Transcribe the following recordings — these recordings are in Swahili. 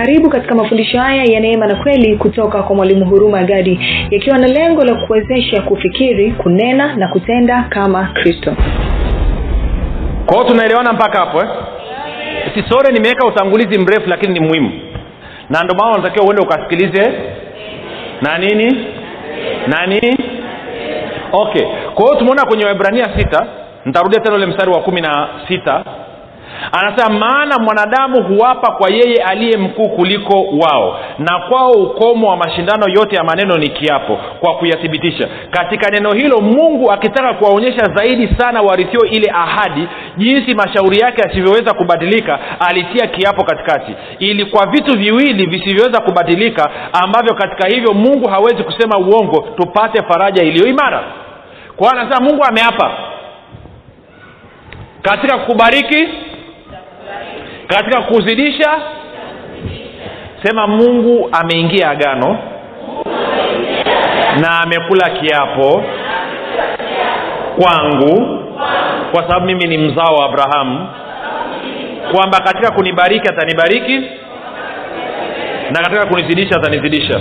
karibu katika mafundisho haya ya neema na kweli kutoka kwa mwalimu huruma gadi yakiwa na lengo la kuwezesha kufikiri kunena na kutenda kama kristo. Kwaho tunaelewana mpaka hapo eh? sisore nimeweka utangulizi mrefu lakini ni muhimu. Na ndio maana unatakiwa uende ukasikilize. Na nini? Na nini? Okay. Kwa hiyo tumeona kwenye waibrania sita nitarudia tena ule mstari wa kumi na sita anasema maana mwanadamu huwapa kwa yeye aliye mkuu kuliko wao na kwao ukomo wa mashindano yote ya maneno ni kiapo kwa kuyathibitisha. Katika neno hilo mungu akitaka kuwaonyesha zaidi sana warithio ile ahadi jinsi mashauri yake yasivyoweza kubadilika alitia kiapo katikati. Ili kwa vitu viwili visivyoweza kubadilika ambavyo katika hivyo mungu hawezi kusema uongo tupate faraja iliyo imara. Kwa anasema mungu ameapa katika kukubariki katika kuzidisha sema mungu ameingia agano na amekula kiapo kwangu kwa sababu mimi ni mzao wa abrahamu kwamba katika kunibariki atanibariki na katika kunizidisha atanizidisha.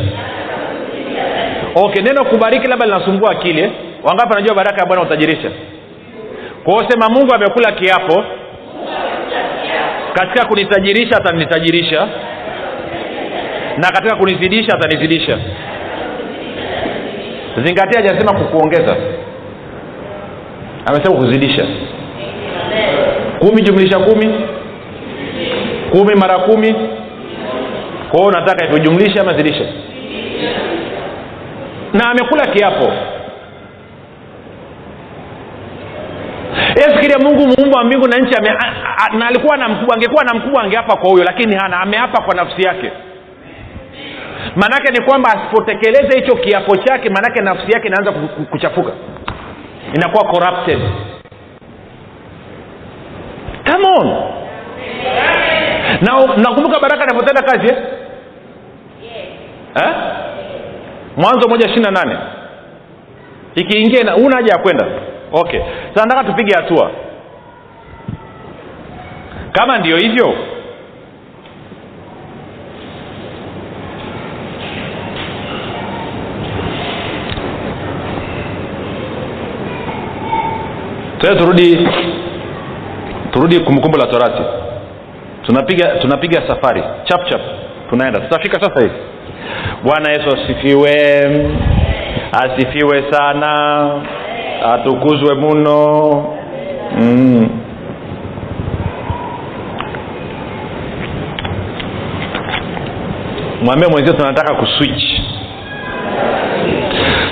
Okay neno kubariki labda linasumbua akili. Wangapi anajua baraka ya bwana utajirisha? Kwa sema mungu amekula kiapo katika kunitajirisha atanitajirisha. Na katika kunizidisha atanizidisha. Zingatia hajasema kukuongeza. Amesema kuzidisha. Kumi jumlisha kumi. Kumi mara kumi. Kwao nataka unataka hivyo jumlisha ama zidisha na amekula kiapo fikiria mungu muumba wa mbingu na nchi ame, na alikuwa na mkubwa angekuwa na mkubwa angeapa kwa huyo lakini hana ameapa kwa nafsi yake. Maanaake ni kwamba asipotekeleza hicho kiapo chake maanaake nafsi yake inaanza kuchafuka. Inakuwa corrupted. Come on. Na nakumbuka baraka anapotenda kazi eh? eh? mwanzo moja ishiri na nane. Ikiingia una haja ya kwenda okay. Sasa nataka tupige hatua. Kama ndio hivyo sasa turudi turudi kumbukumbu la torati. Tunapiga tunapiga safari. Chap chap. Tunaenda. Tutafika sasa hivi. Bwana yesu asifiwe. Asifiwe sana atukuzwe muno. Mm. mwambie mwenzio tunataka kuswitch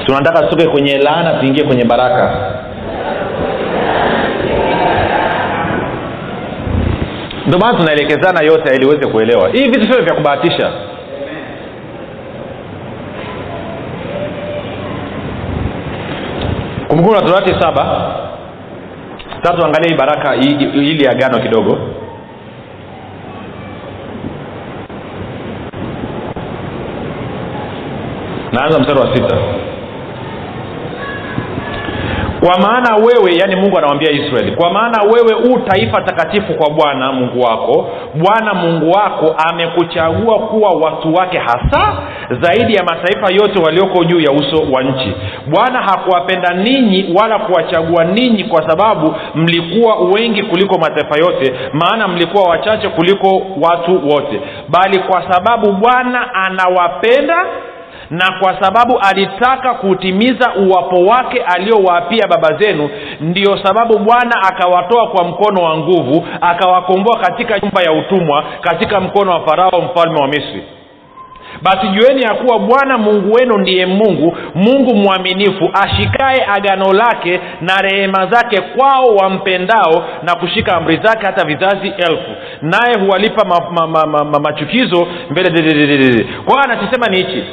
tunataka tutoke kwenye laana tuingie kwenye baraka. Ndio maana tunaelekezana yote ili uweze kuelewa. Hii vitu sio vya kubahatisha kumbukumbu la torati saba. Sasa tuangalie baraka hili agano kidogo. Naanza mstari wa sita. Kwa maana wewe yani mungu anawambia israeli kwa maana wewe u taifa takatifu kwa bwana mungu wako bwana mungu wako amekuchagua kuwa watu wake hasa zaidi ya mataifa yote walioko juu ya uso wa nchi. Bwana hakuwapenda ninyi wala kuwachagua ninyi kwa sababu mlikuwa wengi kuliko mataifa yote maana mlikuwa wachache kuliko watu wote. Bali kwa sababu bwana anawapenda na kwa sababu alitaka kutimiza uwapo wake aliowaapia baba zenu ndiyo sababu bwana akawatoa kwa mkono wa nguvu akawakomboa katika nyumba ya utumwa katika mkono wa farao mfalme wa misri basi jueni ya kuwa bwana mungu wenu ndiye mungu mungu mwaminifu ashikaye agano lake na rehema zake kwao wampendao na kushika amri zake hata vizazi elfu. Naye huwalipa ma, ma, ma, ma, ma, machukizo mbele kwa hiyo anachosema ni hichi.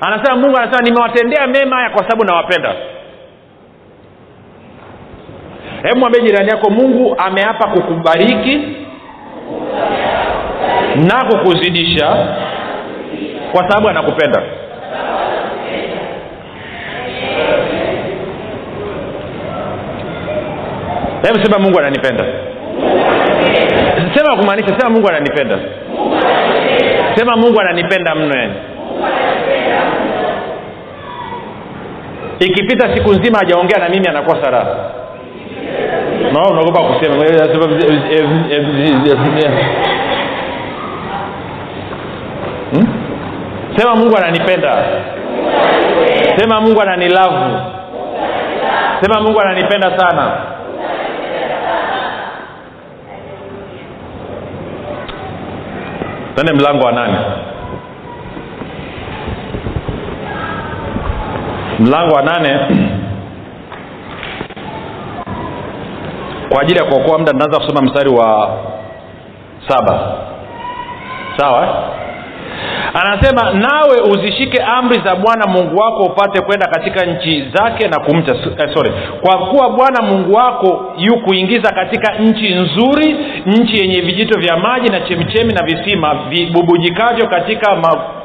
Anasema mungu anasema nimewatendea mema haya kwa sababu nawapenda. Hebu mwambie jirani yako mungu ameapa kukubariki na kukuzidisha kwa sababu anakupenda. Hebu sema mungu ananipenda. Sema kumaanisha sema mungu ananipenda. Sema mungu ananipenda mno yani. Ikipita siku nzima hajaongea na mimi anakosa raha. No, unaogopa kusema. Hmm? Sema mungu ananipenda. Sema mungu ananilavu. Sema mungu ananipenda sana. Tende mlango wa nane. Mlango wa nane. Kwa ajili ya kuokoa muda nitaanza kusoma mstari wa saba. Sawa? Anasema nawe uzishike amri za bwana mungu wako upate kwenda katika nchi zake na kumcha eh, sorry. Kwa kuwa bwana mungu wako yu kuingiza katika nchi nzuri nchi yenye vijito vya maji na chemichemi na visima vibubujikavyo katika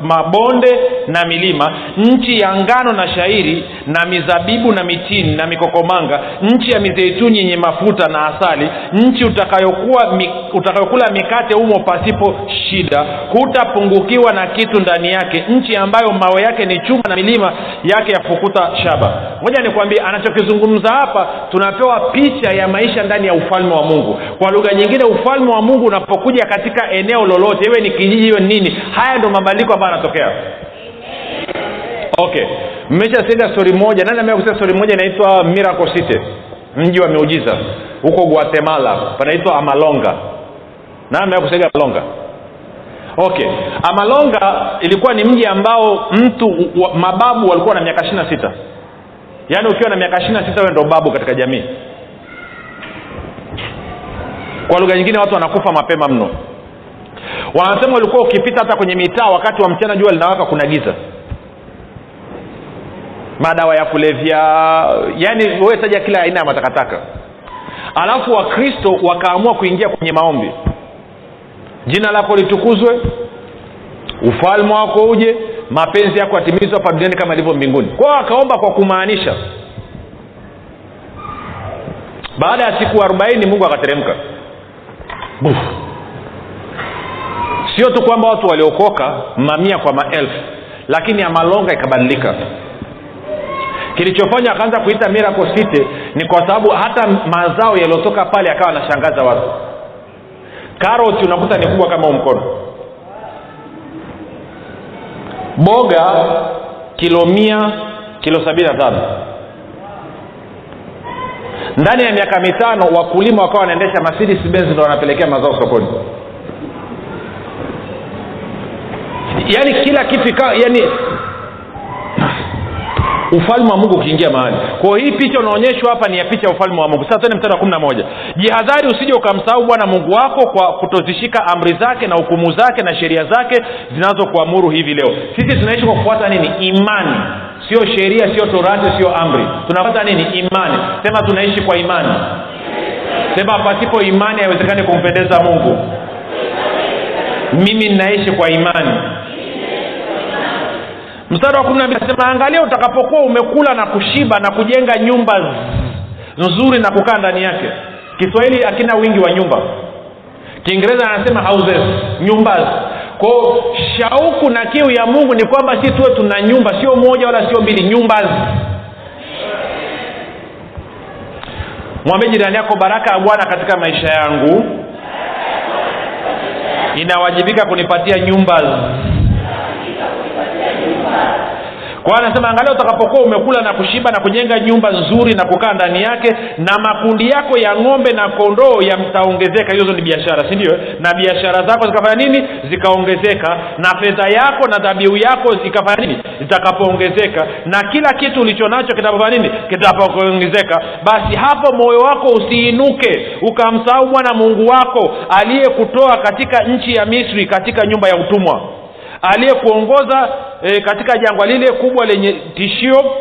mabonde na milima nchi ya ngano na shairi na mizabibu na mitini na mikokomanga nchi ya mizeituni yenye mafuta na asali nchi utakayokuwa utakayokula mikate humo pasipo shida hutapungukiwa na kitu ndani yake nchi ambayo mawe yake ni chuma na milima yake yafukuta shaba. Moja nikwambie anachokizungumza hapa tunapewa picha ya maisha ndani ya ufalme wa mungu. Kwa lugha nyingine ufalme wa mungu unapokuja katika eneo lolote iwe ni kijiji iwe nini haya ndo mabadiliko ambayo yanatokea. Okay. Mmeshasikia stori moja. Nani kusikia stori moja? Inaitwa miracle city mji wa miujiza huko guatemala panaitwa amalonga. Nani kusikia amalonga okay. Amalonga ilikuwa ni mji ambao mtu wa, mababu walikuwa na miaka ishiri na sita. Yaani ukiwa na miaka ishiri na sita wewe ndo babu katika jamii. Kwa lugha nyingine watu wanakufa mapema mno. Wanasema ulikuwa ukipita hata kwenye mitaa wakati wa mchana jua linawaka kuna giza. Madawa ya kulevya yaani wewe taja kila aina ya matakataka. Alafu wakristo wakaamua kuingia kwenye maombi jina lako litukuzwe. Ufalme wako uje. Mapenzi yako yatimizwe hapa duniani kama ilivyo mbinguni. Kwao akaomba kwa kumaanisha. Baada ya siku arobaini mungu akateremka. Sio tu kwamba watu waliokoka mamia kwa maelfu lakini amalonga ikabadilika. Kilichofanya akaanza kuita miracle city ni kwa sababu hata mazao yaliyotoka pale akawa anashangaza watu karoti unakuta ni kubwa kama mkono. Boga kilo mia kilo sabini na tano. Ndani ya miaka mitano wakulima wakawa wanaendesha mercedes ndo wanapelekea mazao sokoni. Yaani kila kitu ikawa yani ufalme wa mungu ukiingia mahali. Kwao hii picha unaonyeshwa hapa ni ya picha ya ufalme wa mungu. Sasa tene mstari wa kumi na moja. Jihadhari usije ukamsahau bwana mungu wako kwa kutozishika amri zake na hukumu zake na sheria zake zinazokuamuru hivi leo. Sisi tunaishi kwa kufuata nini? Imani. Sio sheria sio torati sio amri. Tunapata nini? Imani. Sema tunaishi kwa imani. Sema pasipo imani haiwezekani kumpendeza mungu. Mimi ninaishi kwa imani mstari wa kumi na angalia utakapokuwa umekula na kushiba na kujenga nyumba nzuri na kukaa ndani yake. Kiswahili akina wingi wa nyumba. Kiingereza anasema houses nyumba kwao shauku na kiu ya mungu ni kwamba si tuwe tuna nyumba sio moja wala sio mbili nyumba mwambie jirani yako baraka ya bwana katika maisha yangu. Inawajibika kunipatia nyumba kwa anasema angalia utakapokuwa umekula na kushiba na kujenga nyumba nzuri na kukaa ndani yake na makundi yako ya ng'ombe na kondoo yamtaongezeka. Hizo ni biashara si ndio? Na biashara zako zikafanya nini? Zikaongezeka. Na fedha yako na dhabihu yako zikafanya nini? Zitakapoongezeka. Na kila kitu ulicho nacho kitapofanya nini? Kitapoongezeka basi hapo moyo wako usiinuke ukamsahau bwana mungu wako aliyekutoa katika nchi ya misri katika nyumba ya utumwa aliyekuongoza e, katika jangwa lile kubwa lenye tishio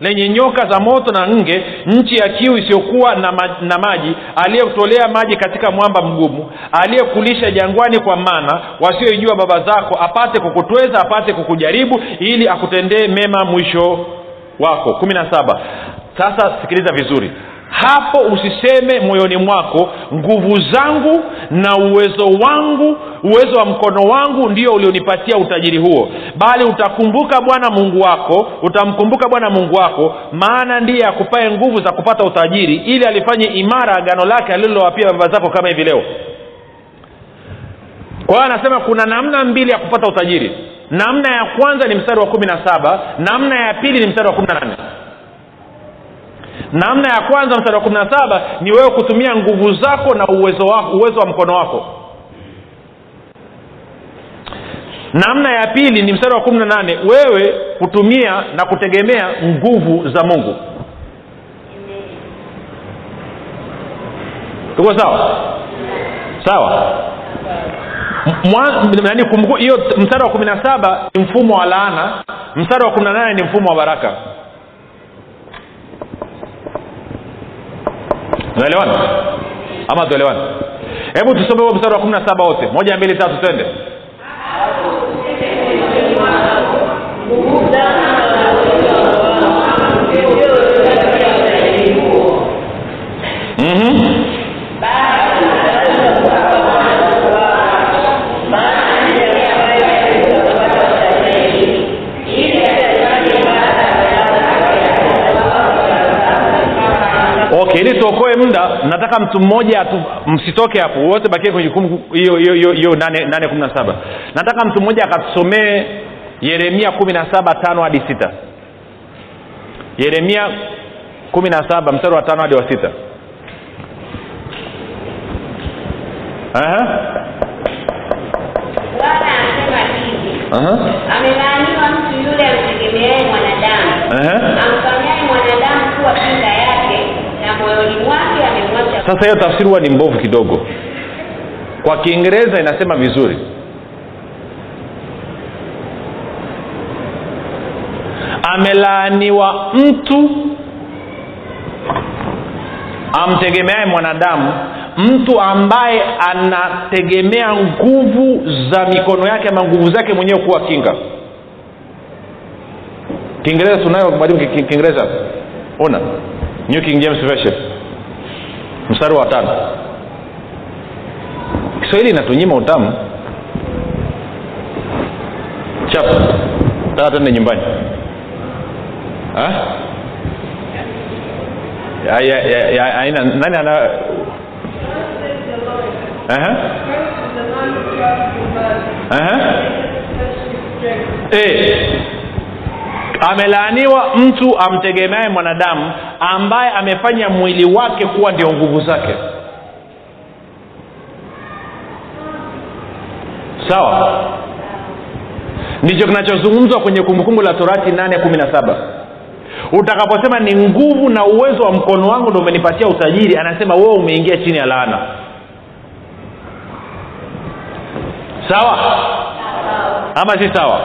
lenye nyoka za moto na nge nchi ya kiu isiyokuwa na, ma, na maji aliyekutolea maji katika mwamba mgumu aliyekulisha jangwani kwa mana wasioijua baba zako apate kukutweza apate kukujaribu ili akutendee mema mwisho wako. Kumi na saba. Sasa sikiliza vizuri hapo usiseme moyoni mwako nguvu zangu na uwezo wangu uwezo wa mkono wangu ndio ulionipatia utajiri huo. Bali utakumbuka bwana mungu wako utamkumbuka bwana mungu wako maana ndiye akupae nguvu za kupata utajiri ili alifanye imara agano lake alilowapia baba zako kama hivi leo. Kwa hiyo anasema kuna namna mbili ya kupata utajiri. Namna ya kwanza ni mstari wa kumi na saba namna ya pili ni mstari wa kumi na nane namna ya kwanza mstari wa kumi na saba ni wewe kutumia nguvu zako na uwezo wako uwezo wa mkono wako. Namna ya pili ni mstari wa kumi na nane wewe kutumia na kutegemea nguvu za mungu. Tuko sawa? Sawa. Hiyo mstari wa kumi na saba ni mfumo wa laana mstari wa kumi na nane ni mfumo wa baraka tunaelewana? Ama tuelewana hebu tusome huo mstari wa kumi na saba wote. Moja mbili tatu twende. Mm-hmm. okay ili tuokoe nataka mtu mmoja atu, msitoke hapo wote bakie kwenye hiyo hiyo hiyo nane kumi na saba. Nataka mtu mmoja akatusomee yeremia kumi na saba tano hadi sita. Yeremia kumi na saba mstari wa tano hadi wa sita. Bwana anasema hivi. Amelaaniwa mtu yule amtegemeaye mwanadamu. Amfanyaye mwanadamu kuwa kinga yake na moyoni mwake sasa hiyo tafsiri huwa ni mbovu kidogo. Kwa kiingereza inasema vizuri. Amelaaniwa mtu amtegemeaye mwanadamu mtu ambaye anategemea nguvu za mikono yake ama nguvu zake mwenyewe kuwa kinga. Kiingereza tunayo mwalimu ki- ki- kiingereza. Una new king james version mstari wa tano kiswahili inatunyima utamu chapu taa tende nyumbani aina nani ana Aha. Aha. Eh. Amelaaniwa mtu amtegemeaye mwanadamu ambaye amefanya mwili wake kuwa ndio nguvu zake. Sawa? Ndicho kinachozungumzwa kwenye kumbukumbu la torati 817 utakaposema ni nguvu na uwezo wa mkono wangu ndo umenipatia utajiri anasema wewe umeingia chini ya laana. Sawa? Ama si sawa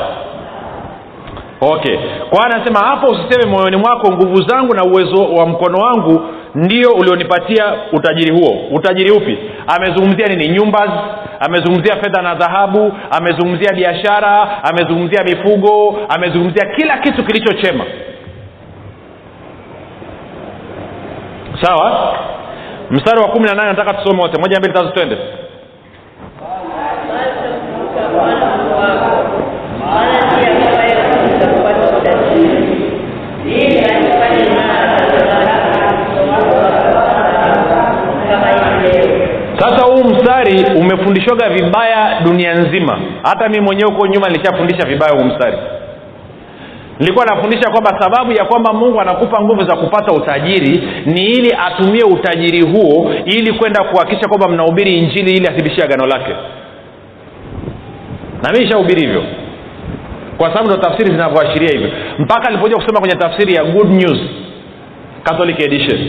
okay. Kwa anasema hapo usiseme moyoni mwako nguvu zangu na uwezo wa mkono wangu ndio ulionipatia utajiri huo. Utajiri upi? Amezungumzia nini? Nyumba amezungumzia fedha na dhahabu amezungumzia biashara amezungumzia mifugo amezungumzia kila kitu kilichochema. Sawa? Mstari wa kumi na nane nataka tusome wote. Moja mbili tatu twende mstari umefundishwaga vibaya dunia nzima. Hata mi mwenyewe huko nyuma nilishafundisha vibaya huu mstari. Nilikuwa nafundisha kwamba sababu ya kwamba mungu anakupa nguvu za kupata utajiri ni ili atumie utajiri huo ili kwenda kuhakikisha kwamba mnahubiri injili ili athibishie agano lake. Na mi ishahubiri hivyo. Kwa sababu ndo tafsiri zinavyoashiria hivyo. Mpaka alipoja kusema kwenye tafsiri ya good news catholic edition.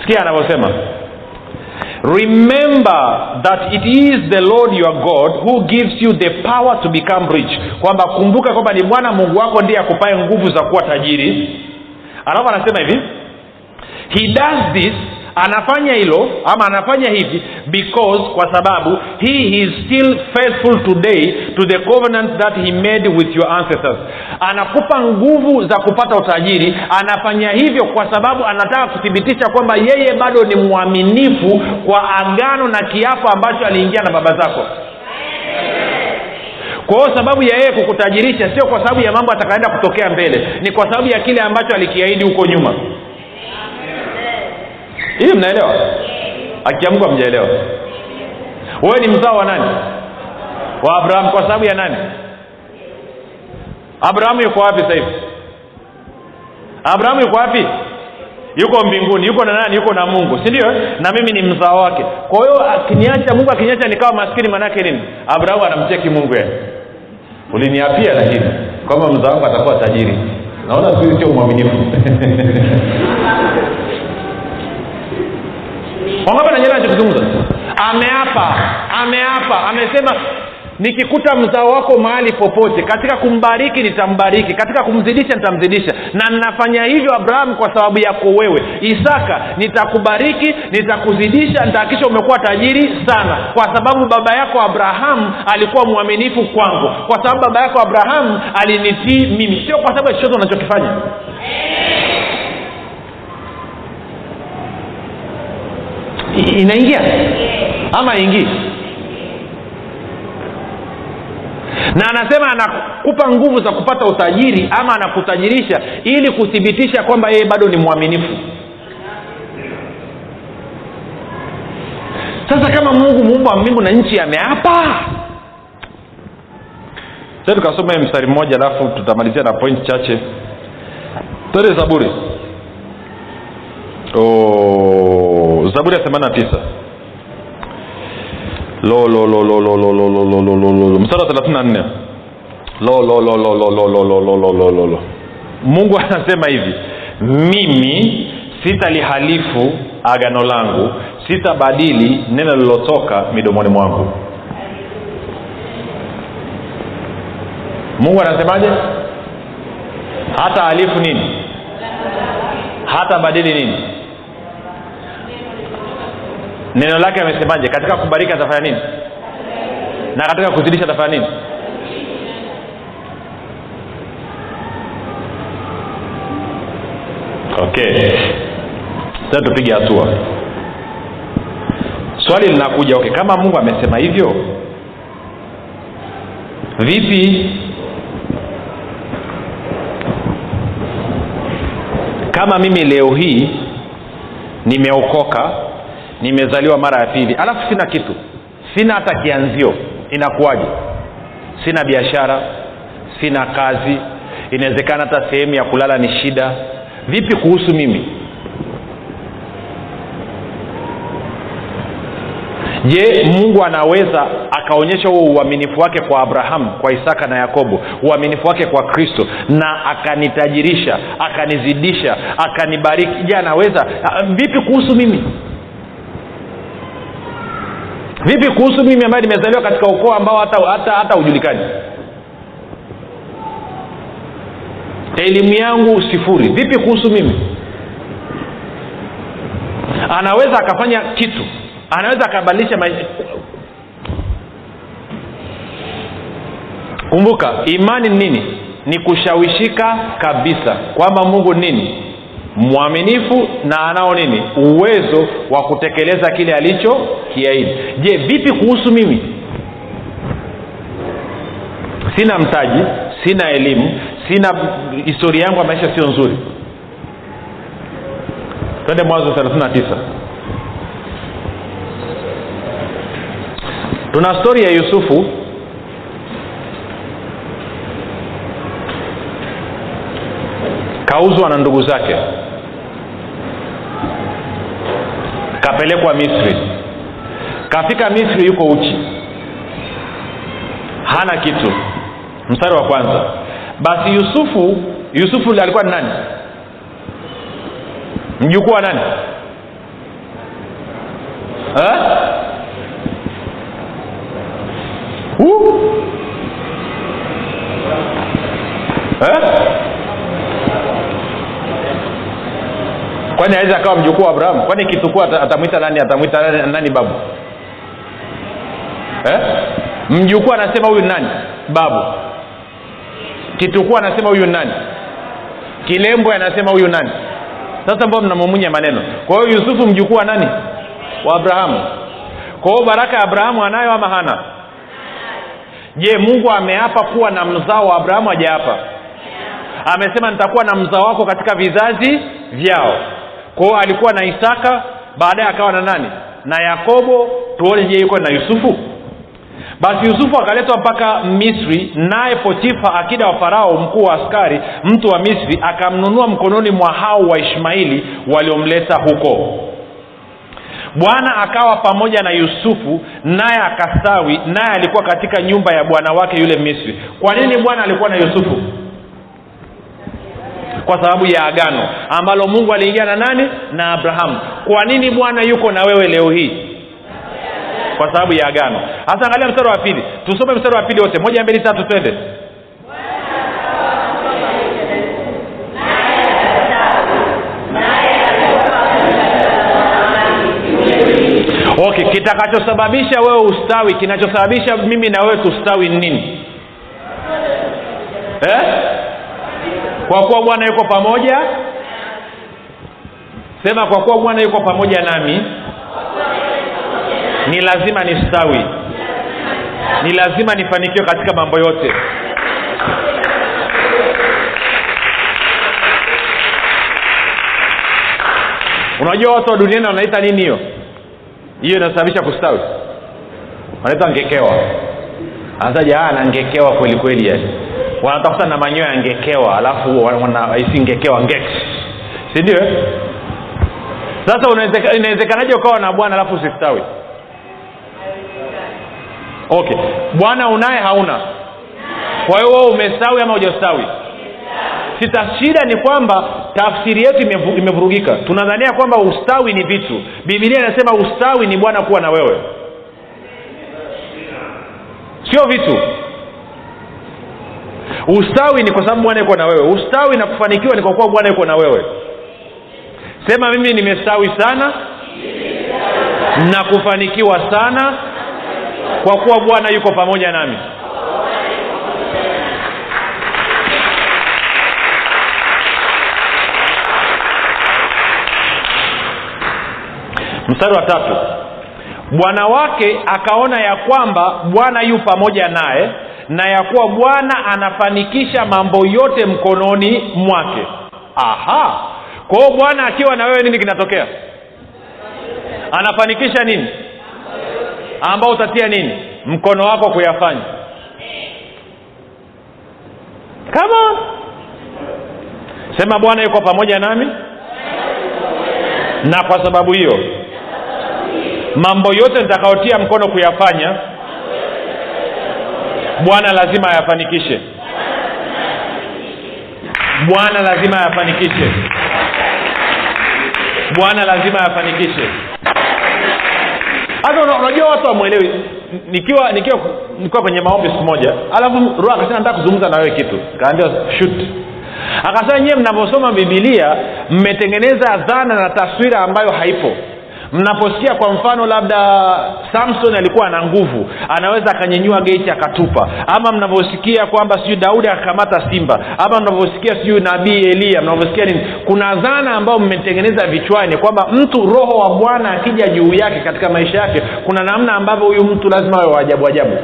Sikia anavyosema remember that it is the lord your god who gives you the power to become rich. Kwamba kumbuka kwamba ni bwana mungu wako ndiye akupae nguvu za kuwa tajiri. Alafu anasema hivi he does this anafanya hilo ama anafanya hivi because kwa sababu he is still faithful today to the covenant that he made with your ancestors. Anakupa nguvu za kupata utajiri anafanya hivyo kwa sababu anataka kuthibitisha kwamba yeye bado ni mwaminifu kwa agano na kiapo ambacho aliingia na baba zako. Kwa sababu ya yeye kukutajirisha sio kwa sababu ya mambo atakaenda kutokea mbele ni kwa sababu ya kile ambacho alikiahidi huko nyuma hii mnaelewa? Akiamka mjaelewa wewe ni mzao wa nani? Wa abraham kwa sababu ya nani? Abrahamu yuko wapi sasa hivi? Abrahamu yuko wapi? Yuko mbinguni yuko na nani? Yuko na mungu si ndio? Na mimi ni mzao wake. Kwa hiyo akiniacha mungu akiniacha nikawa maskini manake nini? Abrahamu anamcheki mungu yeye. Uliniapia lakini kwamba mzao wangu atakuwa tajiri. Naona siku sio mwaminifu wangapi nanyela anachokizungumza. Ameapa ameapa amesema nikikuta mzao wako mahali popote katika kumbariki nitambariki katika kumzidisha nitamzidisha. Na ninafanya hivyo abrahamu kwa sababu yako wewe. Isaka nitakubariki nitakuzidisha nitahakikisha umekuwa tajiri sana. Kwa sababu baba yako abrahamu alikuwa mwaminifu kwangu. Kwa sababu baba yako abrahamu alinitii mimi. Sio kwa sababu ya chochote unachokifanya inaingia? Ama ingii na anasema anakupa nguvu za kupata utajiri ama anakutajirisha ili kuthibitisha kwamba yeye bado ni mwaminifu. Sasa kama mungu muumba mbingu na nchi ameapa. Sa tukasoma mstari mmoja alafu tutamalizia na point chache. Twende zaburi oh, zaburi ya themani na tisa mstari thelathini na nne mungu anasema hivi mimi sitalihalifu agano langu sitabadili neno lililotoka midomoni mwangu mungu anasemaje hata halifu nini hata badili nini neno lake amesemaje? Katika kubariki atafanya nini? Na katika kuzidisha atafanya nini? Okay. Tupige hatua. Swali linakuja okay kama mungu amesema hivyo vipi kama mimi leo hii nimeokoka nimezaliwa mara ya pili. Alafu sina kitu. Sina hata kianzio. Inakuwaje? Sina biashara. Sina kazi. Inawezekana hata sehemu ya kulala ni shida. Vipi kuhusu mimi? Je mungu anaweza akaonyesha huo uaminifu wake kwa abrahamu kwa isaka na yakobo? Uaminifu wake kwa kristo na akanitajirisha akanizidisha akanibariki. Je anaweza? Ah, vipi kuhusu mimi vipi kuhusu mimi ambaye nimezaliwa katika ukoo ambao hata hata hata hujulikani elimu yangu sifuri. Vipi kuhusu mimi? Anaweza akafanya kitu. Anaweza akabadilisha ma... kumbuka imani nini? Ni kushawishika kabisa kwamba mungu nini mwaminifu na anao nini? Uwezo wa kutekeleza kile alicho kiaidi je vipi kuhusu mimi? Sina mtaji sina elimu sina historia yangu ya maisha sio nzuri. Twende mwanzo 39 tuna stori ya yusufu kauzwa na ndugu zake. Kapelekwa misri. Kafika misri yuko uchi. Hana kitu. Mstari wa kwanza. Basi yusufu yusufu alikuwa ni nani? Mjukuu wa nani? Eh? Uh? Eh? Kwani aweza akawa mjukuu wa abrahamu? Kwani kitukuu atamwita nani? Atamwita nani, nani babu? Eh? mjukuu anasema huyu nani? Babu. Kitukuu anasema huyu nani? Kilembwe anasema huyu nani? Sasa mbao mnamumunya maneno? Kwa hiyo yusufu mjukuu wa nani? Wa abrahamu. Kwa hiyo baraka ya abrahamu anayo ama hana? Je mungu ameapa kuwa na mzao wa abrahamu hajaapa? Amesema nitakuwa na mzao wako katika vizazi vyao kwa hiyo alikuwa na isaka baadaye akawa na nani? Na yakobo. Tuone je yuko na yusufu? Basi yusufu akaletwa mpaka misri naye potifa akida wa farao mkuu wa askari mtu wa misri akamnunua mkononi mwa hao waishmaili waliomleta huko. Bwana akawa pamoja na yusufu naye akastawi naye alikuwa katika nyumba ya bwana wake yule misri. Kwa nini bwana alikuwa na yusufu kwa sababu ya agano ambalo mungu aliingia na nani? Na abrahamu. Kwa nini bwana yuko na wewe leo hii? Kwa sababu ya agano. Hasa angalia mstari wa pili. Tusome mstari wa pili wote. Moja mbili tatu twende. Okay kitakachosababisha wewe ustawi kinachosababisha mimi na wewe tustawi nini? Eh? Kwa kuwa bwana yuko pamoja. Sema kwa kuwa bwana yuko pamoja nami ni lazima nistawi. Ni lazima nifanikiwe katika mambo yote. Unajua watu wa duniani wanaita nini hiyo? Hiyo inasababisha kustawi. Wanaita ngekewa. Anazaja anangekewa kweli kweli yani wanatafuta na manyoya ya ngekewa alafu isi ngekewa sindio sasa unawezeka- inawezekanaje ukawa na bwana alafu usistawi? Okay. Bwana unaye hauna. Kwa hiyo wewe umestawi ama hujastawi? Sita shida ni kwamba tafsiri yetu imevurugika. Tunadhania kwamba ustawi ni vitu. Bibilia inasema ustawi ni bwana kuwa na wewe. Sio vitu ustawi ni kwa sababu bwana yuko na wewe. Ustawi na kufanikiwa ni kwa kuwa bwana yuko na wewe. Sema mimi nimestawi sana na kufanikiwa sana kwa kuwa bwana yuko pamoja nami. Mstari wa tatu. Bwana wake akaona ya kwamba bwana yu pamoja naye na ya kuwa bwana anafanikisha mambo yote mkononi mwake. Aha! Kwa hiyo bwana akiwa na wewe nini kinatokea? Anafanikisha nini? Ambao utatia nini? Mkono wako kuyafanya. Kama sema bwana yuko pamoja nami. Na kwa sababu hiyo mambo yote nitakayotia mkono kuyafanya bwana lazima ayafanikishe. Bwana lazima ayafanikishe. Bwana lazima ayafanikishe. Hata unajua watu wamwelewi nikiwa nikiwa nikiwa kwenye maombi siku moja alafu roho akasema nataka kuzungumza na wewe kitu. Kaambia shut akasema nyiwe mnavyosoma bibilia mmetengeneza dhana na taswira ambayo haipo mnaposikia kwa mfano labda samson alikuwa ana nguvu anaweza akanyenyua geti akatupa. Ama mnavyosikia kwamba sijui daudi akakamata simba. Ama mnavyosikia sijui nabii eliya mnavyosikia nini? Kuna dhana ambayo mmetengeneza vichwani kwamba mtu roho wa bwana akija juu yake katika maisha yake kuna namna ambavyo huyu mtu lazima awe waajabu ajabu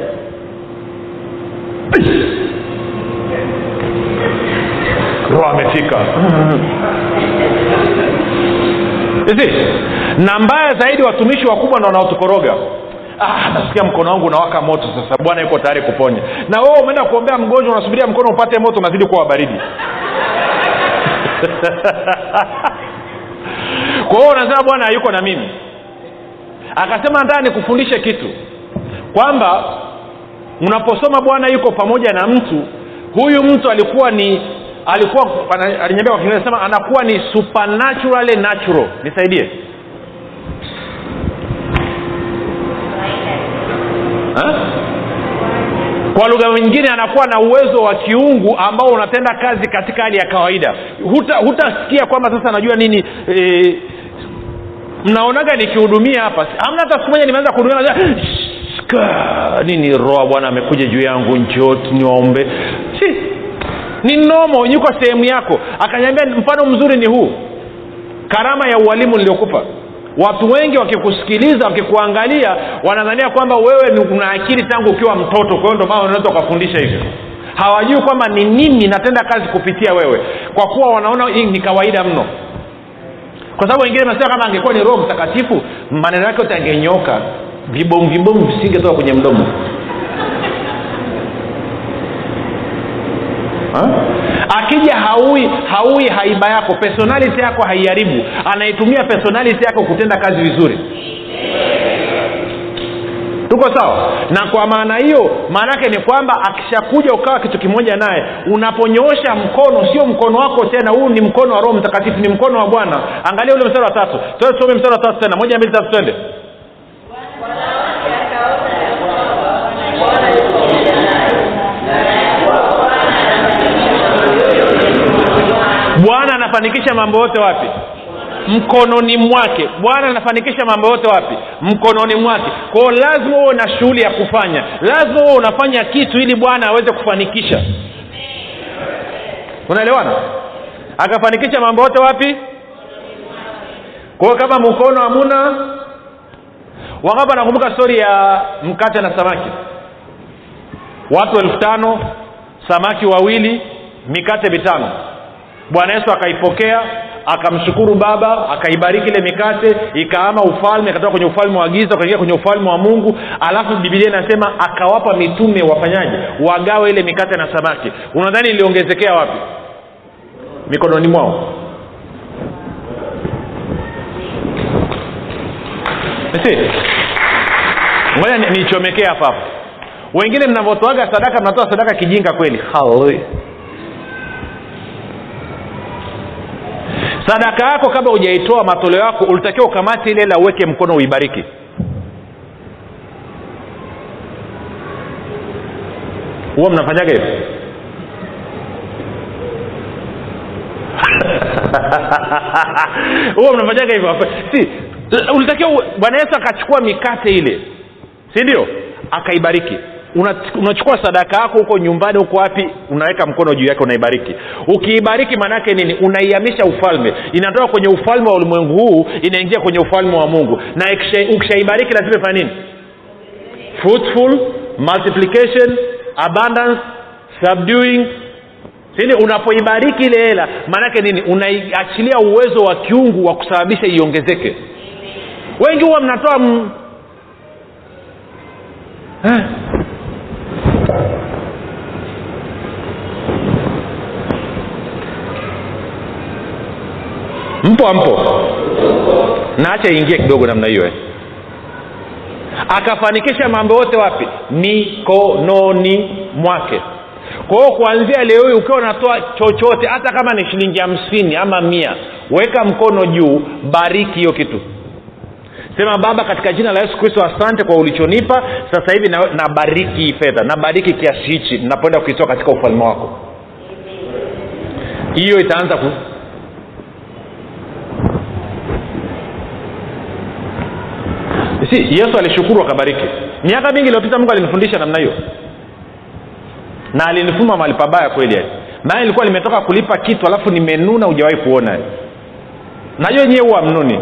roho amefika na mbaya zaidi watumishi wakubwa ndo wanaotukoroga. Ah, nasikia mkono wangu unawaka moto sasa. Bwana yuko tayari kuponya. Na wewe umeenda kuombea mgonjwa unasubiria mkono upate moto unazidi kuwa wabaridi kwa hiyo unasema bwana yuko na mimi. Akasema nataka nikufundishe kitu. Kwamba unaposoma bwana yuko pamoja na mtu huyu mtu alikuwa ni alikuwa aliniambia kwa kiingereza sema anakuwa ni supernaturally natural. Nisaidie Kwa lugha nyingine anakuwa na uwezo wa kiungu ambao unatenda kazi katika hali ya kawaida. Hutasikia huta kwamba sasa najua nini e, mnaonaga nikihudumia hapa. Amna hata siku moja nimeanza kuhudumia nini roa bwana amekuja juu yangu njoti niwaombe. Ni nomo yuko sehemu yako. Akanyambia mfano mzuri ni huu. Karama ya ualimu niliokupa watu wengi wakikusikiliza wakikuangalia wanadhania kwamba wewe una akili tangu ukiwa mtoto. Kwa hiyo ndio maana unaweza ukafundisha hivyo. Hawajui kwamba ni nini natenda kazi kupitia wewe kwa kuwa wanaona ni kawaida mno. Kwa sababu wengine nasema kama angekuwa ni roho mtakatifu maneno yake yote angenyoka vibomu vibomu visingetoka kwenye mdomo akija haui haui haiba yako personality yako haiharibu. Anaitumia personality yako kutenda kazi vizuri. Tuko sawa? Na kwa maana hiyo maana yake ni kwamba akishakuja ukawa kitu kimoja naye unaponyoosha mkono sio mkono wako tena huu ni mkono wa roho mtakatifu ni mkono wa bwana. Angalia ule mstari wa tatu. Tusome mstari wa tatu tena. Moja mbili tatu twende anafanikisha mambo yote wapi? Mkononi mwake. Bwana anafanikisha mambo yote wapi? Mkononi mwake. Kwao lazima huwe na shughuli ya kufanya. Lazima huwe unafanya kitu ili bwana aweze kufanikisha. Unaelewana? Akafanikisha mambo yote wapi? Kwao kama mkono hamuna wangapa anakumbuka stori ya mkate na samaki? Watu elfu tano samaki wawili mikate mitano bwana yesu akaipokea akamshukuru baba akaibariki ile mikate ikaama ufalme ikatoka kwenye ufalme wa giza ukaingia kwenye ufalme wa mungu. Alafu bibilia inasema akawapa mitume wafanyaji wagawe ile mikate na samaki. Unadhani iliongezekea wapi? Mikononi mwao. Ngoja nichomekee hapa hapa. Wengine mnavyotoaga sadaka mnatoa sadaka kijinga kweli. Hallelujah. Sadaka yako kabla hujaitoa matoleo yako ulitakiwa ukamati ile la uweke mkono uibariki. Huwa mnafanyaga hivyo huwa mnafanyaga hivyo? Si ulitakiwa bwana yesu akachukua mikate ile si ndio? Akaibariki unachukua una sadaka yako huko nyumbani huko wapi unaweka mkono juu yake unaibariki. Ukiibariki maanaake nini? Unaihamisha ufalme. Inatoka kwenye ufalme wa ulimwengu huu inaingia kwenye ufalme wa mungu. Na ukishaibariki lazima ifanya nini? Fruitful multiplication abundance subduing. Sini unapoibariki ile hela maanake nini? Unaiachilia uwezo wa kiungu wa kusababisha iongezeke. Wengi huwa mnatoa m... eh. Mpo ampo na acha ingie kidogo namna hiyo eh. akafanikisha mambo yote wapi? Mikononi mwake. Kwa kuanzia leo hii ukiwa unatoa chochote hata kama ni shilingi hamsini ama mia weka mkono juu bariki hiyo kitu. Sema baba katika jina la yesu kristo asante kwa ulichonipa. Sasa hivi nabariki na fedha nabariki kiasi hichi napoenda kuitoa katika ufalme wako. Hiyo itaanza ku, si yesu alishukuru akabariki. Miaka mingi iliyopita mungu alinifundisha namna hiyo. Na alinifuma mahali pabaya kweli maana ilikuwa limetoka kulipa kitu alafu nimenuna hujawahi kuona najua nyewe huwa mnuni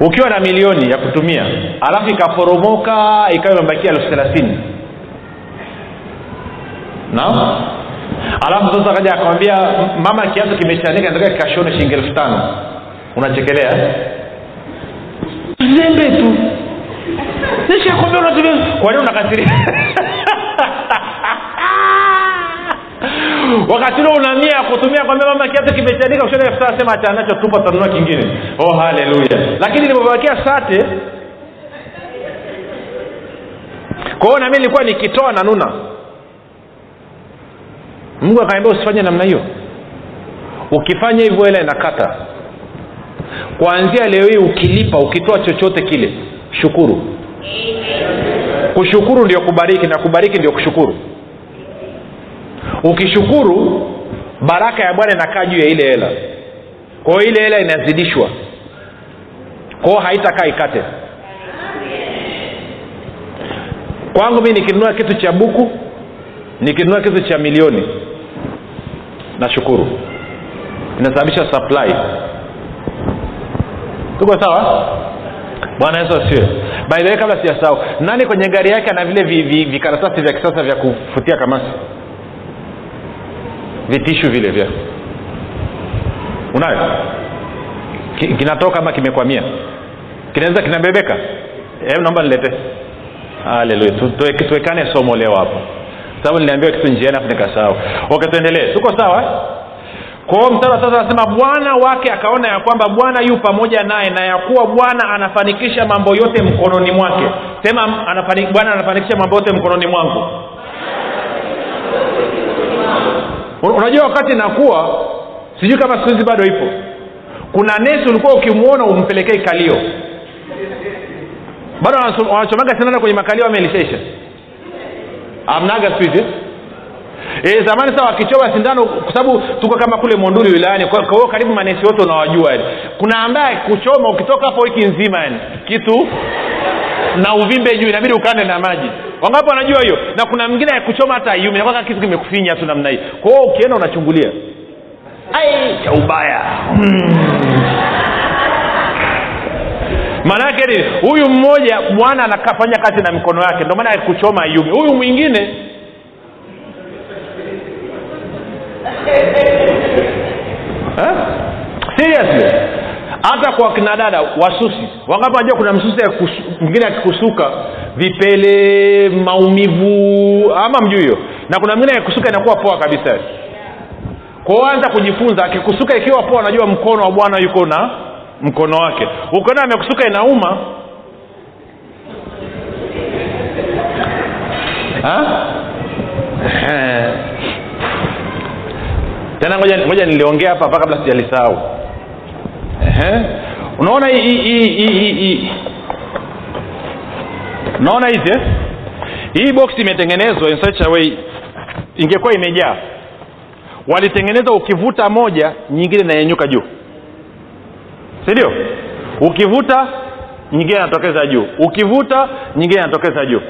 ukiwa na milioni ya kutumia alafu ikaporomoka ikawa imebakia elfu thelathini. Naam alafu sasa akaja akamwambia mama kiatu kimechanika nataka kikashone shilingi elfu tano. Unachekelea? Zembe tu. Nishakwambia unatumia kwa nini unakasiri wakati ule una nia ya kutumia kwambia mama kiatu kimechanika ushona elfu tano sema achanacho tupa tanunua kingine. Oh haleluya. Lakini nilipobakia sate kwa hiyo nami nilikuwa nikitoa na nuna mungu akaambia usifanye namna hiyo. Ukifanya hivyo hela inakata. Kuanzia leo hii ukilipa ukitoa chochote kile shukuru. Kushukuru ndio kubariki na kubariki ndio kushukuru. Ukishukuru baraka ya bwana inakaa juu ya ile hela. Kwa ile hela inazidishwa. Kwa hiyo haitakaa ikate. Kwangu mi nikinunua kitu cha buku nikinunua kitu cha milioni nashukuru. Inasababisha supply. Tuko sawa? Bwana yesu asiwe by the way kabla sijasahau nani kwenye gari yake ana vile vi- vi- vikaratasi vi, vi vya kisasa vya kufutia kamasi? Vitishu vile vya. Unayo? Ki- kinatoka ama kimekwamia? Kinaweza kinabebeka? Hebu naomba nilete. Haleluya tuwekane somo leo hapo sababu niliambiwa kitu njiani afu nikasahau. Okay tuendelee tuko sawa kwao kwa hiyo mstari wa sasa anasema bwana wake akaona ya kwamba bwana yu pamoja naye na ya kuwa bwana anafanikisha mambo yote mkononi mwake. Sema anafani, bwana anafanikisha mambo yote mkononi mwangu. Unajua wakati nakuwa sijui kama siku hizi bado ipo. Kuna nesi ulikuwa ukimwona umpelekee kalio. Bado wanachomaga sinana kwenye makalio amelishaisha amnaga siku e, zamani sa wakichoma sindano kwa sababu tuko kama kule monduli wilayani kwa kwa hiyo karibu manesi wote unawajua yani. Kuna ambaye kuchoma ukitoka hapo wiki nzima yani. Kitu na uvimbe juu inabidi ukande na maji. Wangapi wanajua hiyo? Na kuna mwingine akuchoma kuchoma hata yumi nakwaka kitu kimekufinya tu namna hii. Kwa hiyo ukienda unachungulia. Ai cha ubaya. Maana yake ni huyu mmoja bwana anakafanya kazi na mikono yake. Ndio maana kuchoma ayumi huyu mwingine. Eh? seriously. Hata kwa kina dada wasusi. Wangapi wanajua kuna msusi mwingine akikusuka vipele maumivu ama mjuu hiyo? Na kuna mwingine akikusuka inakuwa poa kabisa. Kwao anza kujifunza akikusuka ikiwa poa anajua mkono wa bwana yuko na mkono wake. Ukiona amekusuka inauma? Tena ngoja ngoja niliongea hapa hapa kabla sijalisahau. Unaona unaona hizi eh? hii box imetengenezwa in such a way ingekuwa imejaa. Walitengeneza ukivuta moja nyingine inanyanyuka juu si ndio? Ukivuta nyingine inatokeza juu. Ukivuta nyingine inatokeza juu.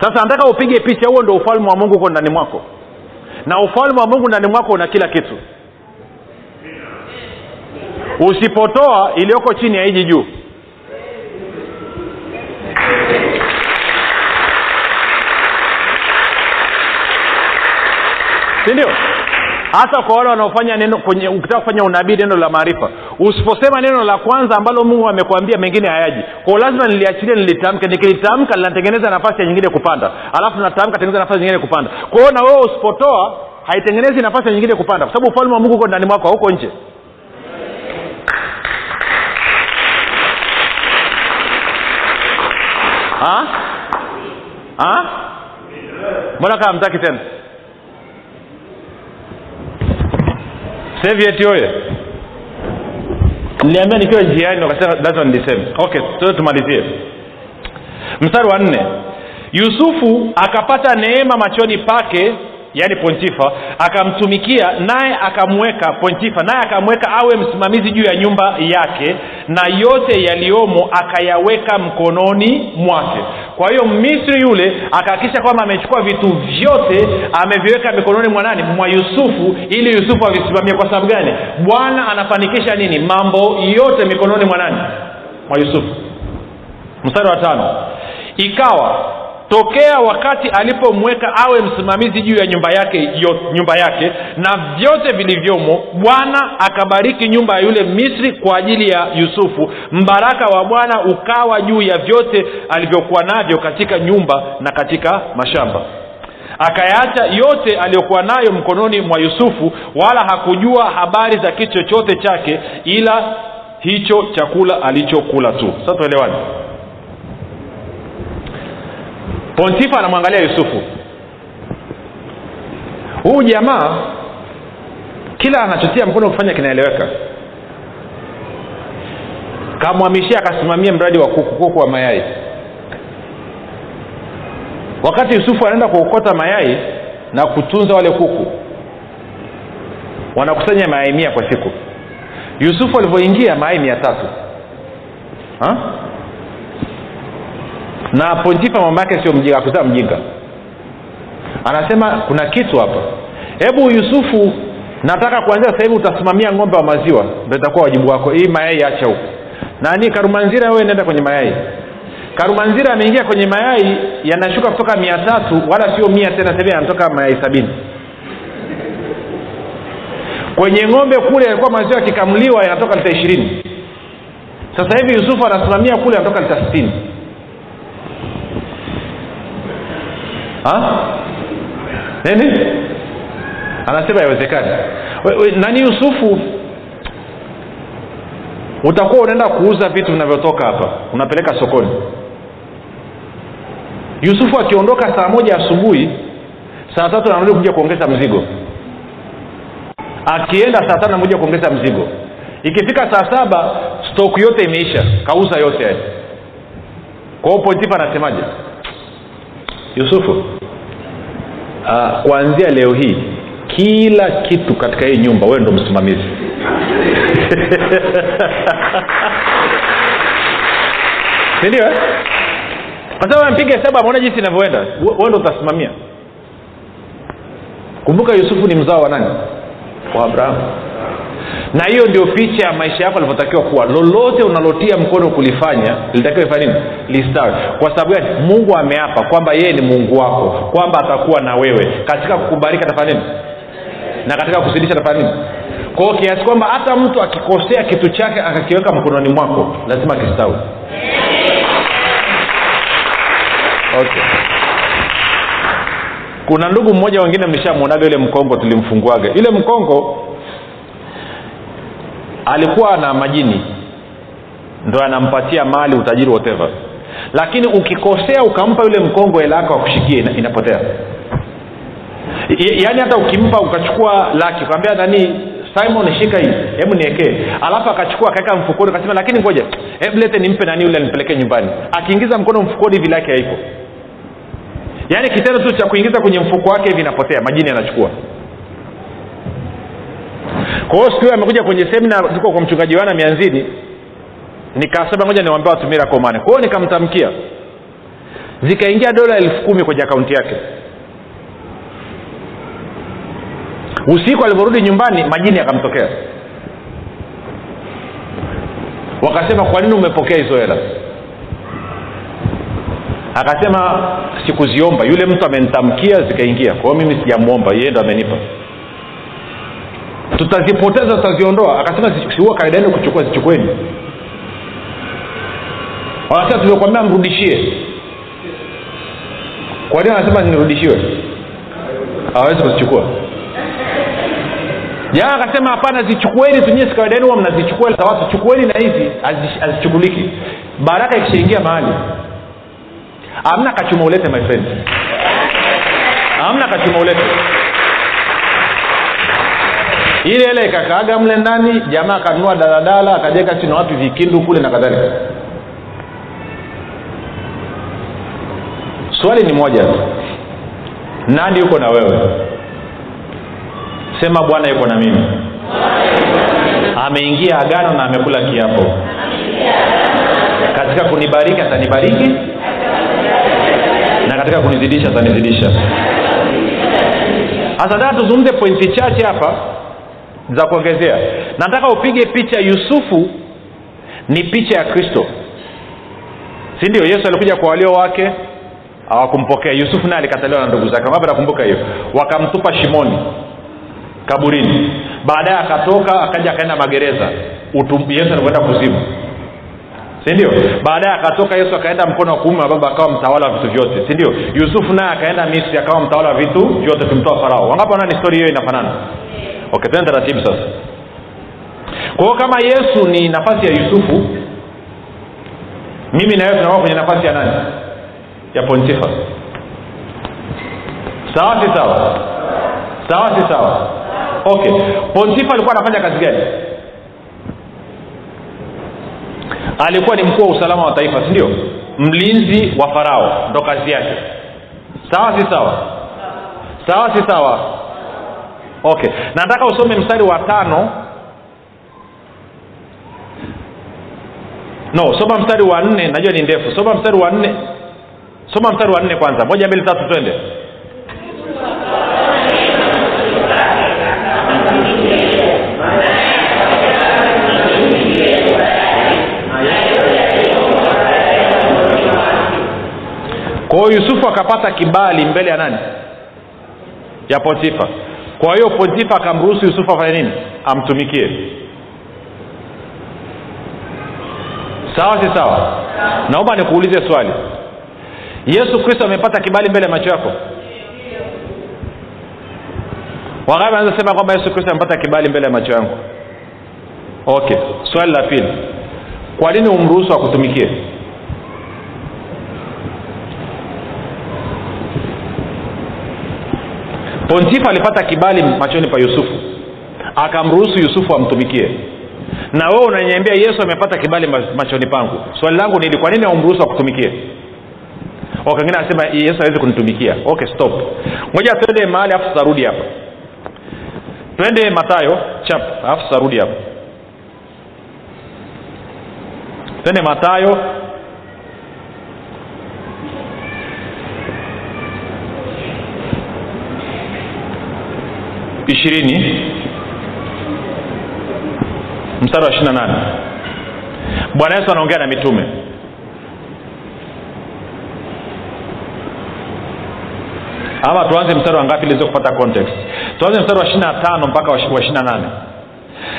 Sasa nataka upige picha huo ndo ufalme wa mungu uko ndani mwako. Na ufalme wa mungu ndani mwako una kila kitu. Usipotoa iliyoko chini ya hiji juu sindio hasa kwa wale wanaofanya neno kwenye ukitaka kufanya unabii neno la maarifa. Usiposema neno la kwanza ambalo mungu amekuambia mengine hayaji. Kwao lazima niliachilia nilitamke. Nikilitamka linatengeneza nafasi ya nyingine kupanda. Alafu natamka tengeneza nafasi nyingine kupanda. Kwa hiyo na wewe usipotoa haitengenezi nafasi ya nyingine kupanda. Kwa sababu ufalme wa mungu uko ndani mwako hauko nje. Ha? Ha? mbona kaa mtaki tena soviet oye niliambia nikiwa njiani wakasema lazima niliseme okay tuo tumalizie. Mstari wa nne. Yusufu akapata neema machoni pake yaani pontifa akamtumikia naye akamweka pontifa naye akamweka awe msimamizi juu ya nyumba yake na yote yaliyomo akayaweka mkononi mwake kwa hiyo misri yule akahakikisha kwamba amechukua vitu vyote ameviweka mikononi mwa nani? Mwa yusufu ili yusufu avisimamie. Kwa sababu gani? Bwana anafanikisha nini? Mambo yote mikononi mwa nani? Mwa yusufu. Mstari wa tano. Ikawa tokea wakati alipomweka awe msimamizi juu ya nyumba yake yot, nyumba yake na vyote vilivyomo bwana akabariki nyumba ya yule misri kwa ajili ya yusufu. Mbaraka wa bwana ukawa juu ya vyote alivyokuwa navyo katika nyumba na katika mashamba. Akayaacha yote aliyokuwa nayo mkononi mwa yusufu wala hakujua habari za kitu chochote chake ila hicho chakula alichokula tu. Sasa tuelewane pontifa anamwangalia yusufu. Huu jamaa kila anachotia mkono kufanya kinaeleweka. Kamwamishia akasimamia mradi wa kuku kuku wa mayai. Wakati yusufu anaenda kuokota mayai na kutunza wale kuku wanakusanya mayai mia kwa siku. Yusufu alivyoingia mayai mia tatu. Ha? Na pontifa mama yake sio mjinga akuzaa mjinga. Anasema kuna kitu hapa. Hebu yusufu nataka kuanzia sasa hivi utasimamia ng'ombe wa maziwa ndo itakuwa wajibu wako. Hii mayai acha huku nani? Karumanzira wewe naenda kwenye mayai. Karumanzira ameingia kwenye mayai yanashuka kutoka mia tatu wala sio mia tena sahivi yanatoka mayai sabini. Kwenye ng'ombe kule alikuwa maziwa yakikamuliwa yanatoka lita ishirini. Sasa hivi yusufu anasimamia kule anatoka lita sitini nini? Anasema haiwezekani. Nani yusufu? Utakuwa unaenda kuuza vitu vinavyotoka hapa unapeleka sokoni. Yusufu akiondoka saa moja asubuhi saa tatu anarudi kuja kuongeza mzigo. Akienda saa tano anakuja kuongeza mzigo. Ikifika saa saba stoku yote imeisha. Kauza yote yani kwa hiyo pontifa anasemaje? Yusufu uh, kuanzia leo hii kila kitu katika hii nyumba wewe ndo msimamizi. Sindio eh? kwa sababu ampiga hesabu ameona jinsi inavyoenda. Wewe ndo utasimamia. Kumbuka yusufu ni mzao wa nani? Wa abrahamu na hiyo ndio picha ya maisha yako alivyotakiwa kuwa. Lolote unalotia mkono kulifanya litakiwa nini? Listawi kwa sababu gani? Mungu ameapa kwamba yeye ni mungu wako kwamba atakuwa na wewe. Katika kukubariki atafanya nini? Na katika kusidisha atafanya nini? Kwao kiasi kwamba hata mtu akikosea kitu chake akakiweka mkononi mwako lazima kistawi. Okay. Kuna ndugu mmoja wengine mlishamwonaga yule mkongo tulimfunguaga. Yule mkongo alikuwa na majini. Ndo anampatia mali utajiri whatever. Lakini ukikosea ukampa yule mkongo hela yako akushikie ina, inapotea. Yaani hata ukimpa ukachukua laki ukaambia nani simon shika hii hebu niekee. Alafu akachukua akaweka mfukoni akasema lakini ngoja hebu lete nimpe nani yule nipeleke nyumbani. Akiingiza mkono mfukoni hivi lake haiko. Yaani kitendo tu cha kuingiza kwenye mfuko wake hivi inapotea majini yanachukua kwa hiyo siku hiyo amekuja kwenye semina ziko kwa mchungaji wana mianzini nikasema moja niwambia watu miracle money kwa hiyo nikamtamkia. Zikaingia dola elfu kumi kwenye akaunti yake. Usiku alivyorudi nyumbani majini akamtokea wakasema kwa nini umepokea hizo hela? Akasema sikuziomba. Yule mtu amenitamkia zikaingia. Kwa hiyo mimi sijamwomba yeye ndo amenipa tutazipoteza tutaziondoa akasema siua kaida yenu kuchukua zichukueni wanasema tuliokwambia mrudishie. Kwa nini anasema nirudishiwe? Hawawezi kuzichukua. Jana akasema hapana zichukueni tunyie kawaida yenu mnazichukua za watu chukueni na hizi hazichukuliki. Baraka ikishaingia mahali amna kachuma ulete my friend. Amna kachuma ulete ile ile ikakaaga mle ndani jamaa akanunua daladala akajeka chini wapi vikindu kule na kadhalika. Swali ni moja tu. Nani yuko na wewe? Sema bwana yuko na mimi. Ameingia agano na amekula kiapo. Katika kunibariki atanibariki na katika kunizidisha atanizidisha. Hasa nataka tuzungumze pointi chache hapa za kuongezea. Nataka upige picha yusufu ni picha ya kristo. Si ndio? Yesu alikuja kwa walio wake hawakumpokea. Yusufu naye alikataliwa na ndugu zake. Wangapi nakumbuka hiyo? Wakamtupa shimoni kaburini. Baadaye akatoka akaja akaenda magereza. Utum, yesu alikuenda kuzimu. Sindio baadaye akatoka yesu akaenda mkono wa kuume wa baba akawa mtawala wa vitu vyote. Sindio yusufu naye akaenda misri akawa mtawala wa vitu vyote tumtoa farao. Wangapi wanaona ni stori hiyo inafanana okay tena taratibu sasa. Kwa hiyo kama yesu ni nafasi ya yusufu mimi na wewe tunakuwa kwenye nafasi ya nani? Ya pontifa sawa si sawa? Sawa si sawa? Okay. Pontifa alikuwa anafanya kazi gani? Alikuwa ni mkuu wa usalama wa taifa si ndio? Mlinzi wa farao ndo kazi yake. Sawa si sawa? Sawa si sawa okay. Nataka usome mstari wa tano. No soma mstari wa nne. Najua ni ndefu. Soma mstari wa nne. Soma mstari wa nne kwanza. Moja mbili tatu twende. Kwa yusufu akapata kibali mbele ya nani? Ya potifa kwa hiyo potifa akamruhusu yusufu afanye nini? Amtumikie. Sawa si sawa? Naomba nikuulize swali. Yesu kristo amepata kibali mbele ya macho yako? Wangapi anaweza sema kwamba yesu kristo amepata kibali mbele ya macho yangu? Okay swali la pili. Kwa nini umruhusu akutumikie pontifa alipata kibali machoni pa yusufu. Akamruhusu yusufu amtumikie. Na wewe unaniambia yesu amepata kibali machoni pangu. Swali langu nili kwa nini aumruhusu akutumikie? Wakengine anasema yesu awezi kunitumikia. Okay stop. Ngoja twende mahali afu tutarudi hapa. Twende matayo chap alafu tutarudi hapa. Twende matayo ishirini mstari wa ishiri na nane. Bwana yesu anaongea na mitume. Ama tuanze mstari wa ngapi iliweze kupata context? Tuanze mstari wa ishiri na tano mpaka wa ishiri na nane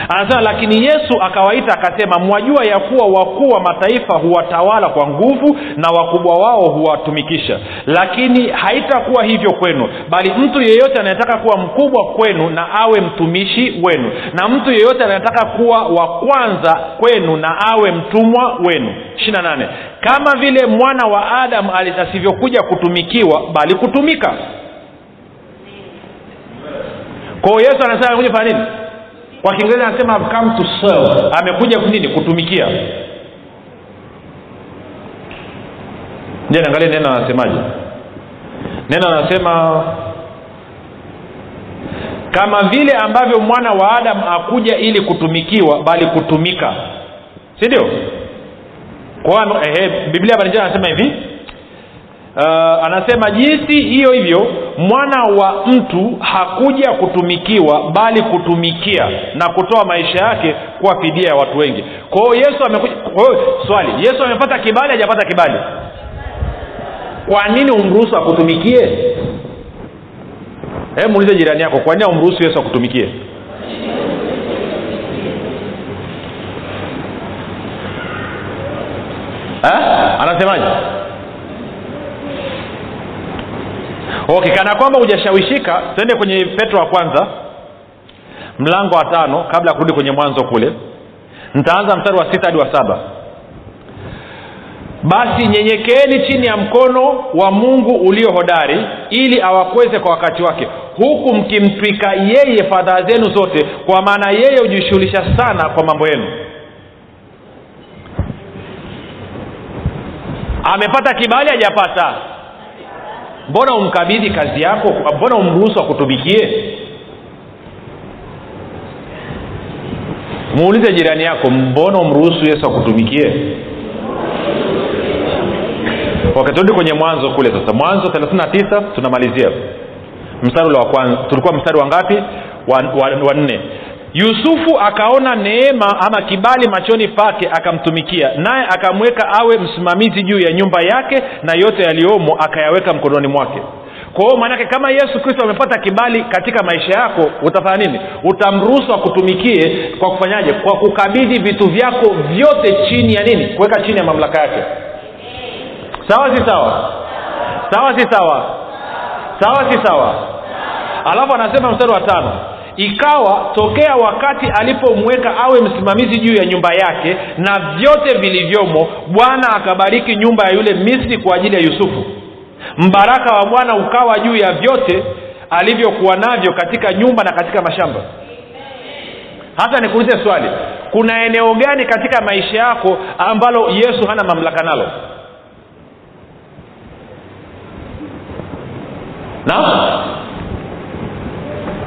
anasema lakini yesu akawaita akasema mwajua ya kuwa wakuu wa mataifa huwatawala kwa nguvu na wakubwa wao huwatumikisha. Lakini haitakuwa hivyo kwenu bali mtu yeyote anayetaka kuwa mkubwa kwenu na awe mtumishi wenu. Na mtu yeyote anayetaka kuwa wa kwanza kwenu na awe mtumwa wenu. Ishiri nane. Kama vile mwana wa adamu asivyokuja kutumikiwa bali kutumika. Kwao yesu anasema amekuja fanya nini kwa kiingereza anasema come to serve. Amekuja nini? Kutumikia. Je naangalia neno anasemaje? Neno anasema kama vile ambavyo mwana wa adamu akuja ili kutumikiwa bali kutumika. Si ndio? Biblia banijaa anasema hivi uh, anasema jinsi hiyo hivyo mwana wa mtu hakuja kutumikiwa bali kutumikia na kutoa maisha yake kuwa fidia ya watu wengi. Kwa hiyo yesu amekuja swali yesu amepata kibali hajapata kibali? Kwa nini umruhusu akutumikie? Hebu muulize jirani yako kwa nini umruhusu yesu akutumikie? Ha? anasemaje okay kwamba hujashawishika twende kwenye petro wa kwanza mlango wa tano kabla ya kurudi kwenye mwanzo kule. Nitaanza mstari wa sita hadi wa saba. Basi nyenyekeeni chini ya mkono wa mungu ulio hodari ili awakweze kwa wakati wake huku mkimtwika yeye fadhaa zenu zote kwa maana yeye hujishughulisha sana kwa mambo yenu. Amepata kibali hajapata mbona umkabidhi kazi yako? Mbona umruhusu akutumikie? Muulize jirani yako mbona umruhusu yesu akutumikie? Wakati kwenye mwanzo kule sasa. Mwanzo 39 tunamalizia. Mstari wa kwanza tulikuwa mstari wa ngapi? Wa, wa, wa nne yusufu akaona neema ama kibali machoni pake akamtumikia. Naye akamweka awe msimamizi juu ya nyumba yake na yote yaliyomo akayaweka mkononi mwake. Kwa hiyo maanake kama yesu kristo amepata kibali katika maisha yako utafanya nini? Utamruhusu akutumikie kwa kufanyaje? Kwa kukabidhi vitu vyako vyote chini ya nini? Kuweka chini ya mamlaka yake. Sawa si sawa? Sawa si sawa? Sawa si sawa? Alafu anasema mstari wa tano ikawa tokea wakati alipomweka awe msimamizi juu ya nyumba yake na vyote vilivyomo bwana akabariki nyumba ya yule misri kwa ajili ya yusufu. Mbaraka wa bwana ukawa juu ya vyote alivyokuwa navyo katika nyumba na katika mashamba. Hasa nikuulize swali kuna eneo gani katika maisha yako ambalo yesu hana mamlaka nalo? Na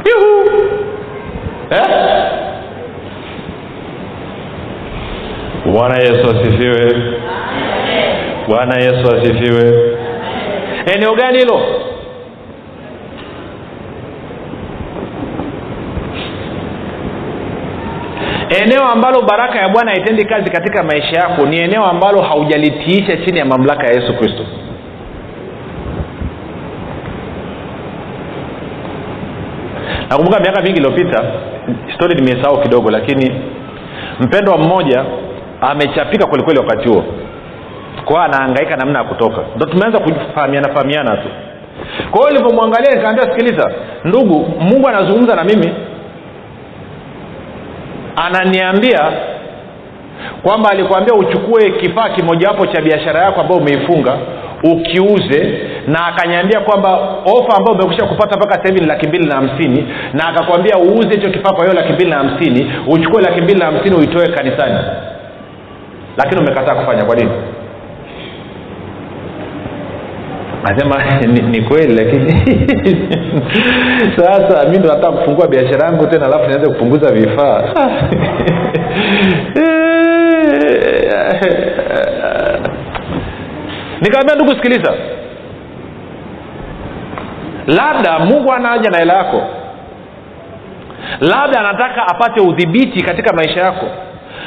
Yuhu. Eh? bwana yesu asifiwe. Bwana yesu asifiwe. Eneo gani hilo? Eneo ambalo baraka ya bwana haitendi kazi katika maisha yako ni eneo ambalo haujalitiisha chini ya mamlaka ya yesu kristo. Nakumbuka miaka mingi iliyopita stori nimesahau kidogo lakini mpendwa mmoja amechapika kwelikweli wakati huo. Kwao anaangaika namna ya kutoka. Ndo tumeanza kufahamiana fahamiana tu. Kwa hiyo nilipomwangalia nikaambia sikiliza ndugu mungu anazungumza na mimi. Ananiambia kwamba alikwambia uchukue kifaa kimojawapo cha biashara yako ambayo umeifunga ukiuze na akanyambia kwamba ofa ambayo umekwisha kupata mpaka sasa ni laki mbili na hamsini na akakwambia uuze hicho kifaa kwa hiyo laki mbili na hamsini uchukue laki mbili na hamsini uitoe kanisani. Lakini umekataa kufanya kwa nini? Asema ni, ni kweli lakini sasa mi ndo nataka kufungua biashara yangu tena alafu nianze kupunguza vifaa nikamwambia ndugu sikiliza. Labda mungu ana haja na hela yako. Labda anataka apate udhibiti katika maisha yako.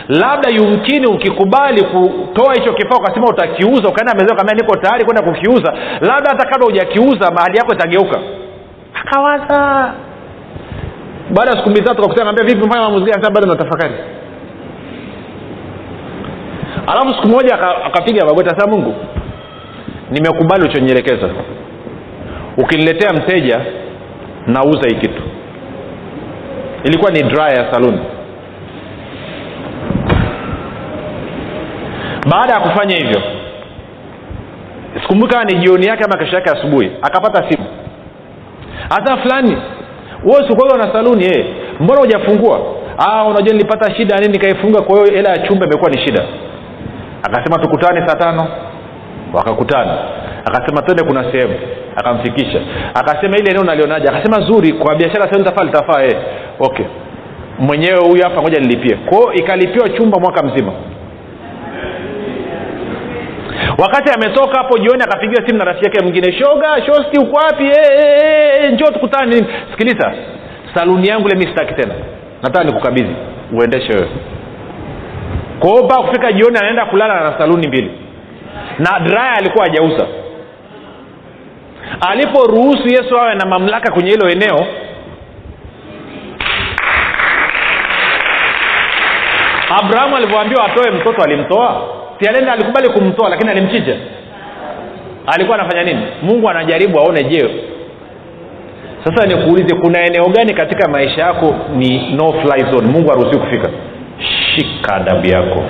Labda yumkini ukikubali kutoa hicho kifaa ukasema utakiuza ukaenda mezea ukaambia niko tayari kwenda kukiuza. Labda hata kabla hujakiuza mahali yako itageuka. Akawaza. Baada ya siku mbili tatu kakutana ambia vipi mfanya maamuzi gani? Bado natafakari alafu siku moja akapiga magoti asema mungu nimekubali uchonielekeza ukiniletea mteja nauza hii kitu. Ilikuwa ni dry ya saluni baada ya kufanya hivyo sikumbuki kama ni jioni yake ama kesho yake asubuhi akapata simu. Hasa fulani wewe na saluni eh mbona hujafungua? Ah unajua nilipata shida nini nikaifunga kwa hiyo hela ya chumba imekuwa ni shida. Akasema tukutane saa tano wakakutana. Akasema twende kuna sehemu. Akamfikisha. Akasema ile eneo nalionaje? Akasema zuri kwa biashara sehemu tafaa litafaa eh. okay. Mwenyewe huyu hapa ngoja nilipie. Kwao ikalipiwa chumba mwaka mzima. Wakati ametoka hapo jioni akapigiwa simu na rafiki yake mwingine shoga shosti uko wapi? E, tukutane. Sikiliza saluni yangu ile mi tena. Nataka nikukabidhi uendeshe wewe. Kwao mpaka kufika jioni anaenda kulala na saluni mbili na draya alikuwa hajauza. Aliporuhusu yesu awe na mamlaka kwenye hilo eneo abrahamu alivyoambiwa atoe mtoto alimtoa. Sialenda alikubali kumtoa lakini alimchinja alikuwa anafanya nini? Mungu anajaribu aone je sasa nikuulize kuna eneo gani katika maisha yako ni no fly zone? Mungu haruhusiwi kufika. Shika adabu yako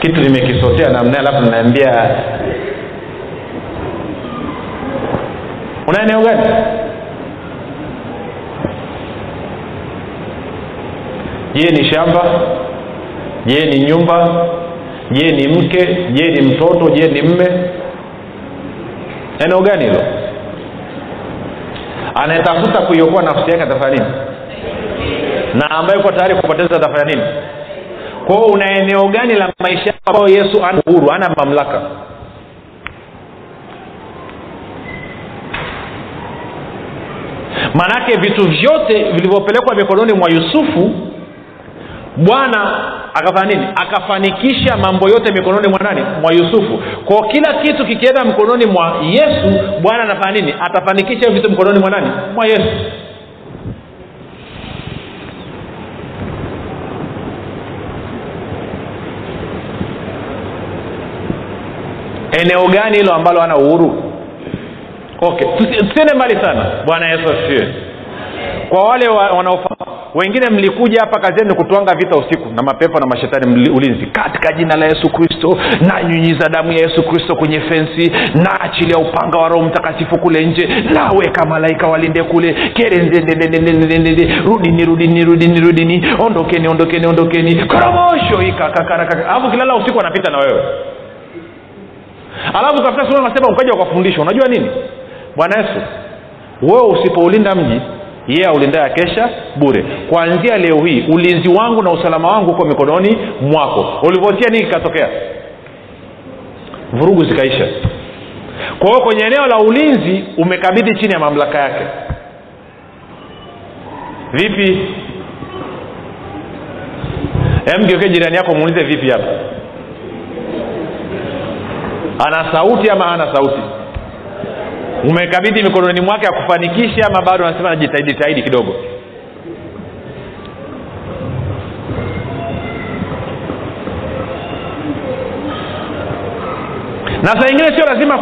kitu nimekisotea namna alafu naambia una eneo gani? Je ni shamba? Je ni nyumba? Je ni mke? Je ni mtoto? Je ni mme? Eneo gani hilo? Anayetafuta kuiokoa nafsi yake atafanya nini? Na ambaye uko tayari kupoteza atafanya nini kwao una eneo gani la maisha ambayo yesu ana uhuru ana mamlaka? Maanake vitu vyote vilivyopelekwa mikononi mwa yusufu bwana akafanya nini? Akafanikisha mambo yote mikononi mwa nani? Mwa yusufu. Kwa kila kitu kikienda mkononi mwa yesu bwana anafanya nini? Atafanikisha vitu mkononi mwa nani? Mwa yesu eneo gani hilo ambalo ana uhuru? Okay tusiende mbali sana. Bwana yesu asifiwe. Kwa wale wa, wanaofahamu wengine mlikuja hapa kazi ni kutwanga vita usiku na mapepo na mashetani ulinzi. Katika jina la yesu kristo nanyunyiza damu ya yesu kristo kwenye fensi naachilia upanga wa roho mtakatifu kule nje naweka malaika walinde kule. Kerenzendendendendendende rudini rudini rudini rudini. Ondokeni ondokeni ondokeni. Koromosho ikakakarakaka alafu kilala usiku anapita na wewe alafu kafika sura nasema ukaja ukafundishwa. Unajua nini? Bwana yesu wewe usipoulinda mji yeye aulindaa kesha bure. Kuanzia leo hii ulinzi wangu na usalama wangu uko mikononi mwako. Ulivyotia nini kikatokea? Vurugu zikaisha. Kwa hiyo kwenye eneo la ulinzi umekabidhi chini ya mamlaka yake. Vipi? Mgeuke jirani yako muulize vipi hapa ana sauti ama ana sauti? Umekabidhi mikononi mwake akufanikishe ama bado anasema najitahidi tahidi kidogo? Na saa ingine sio lazima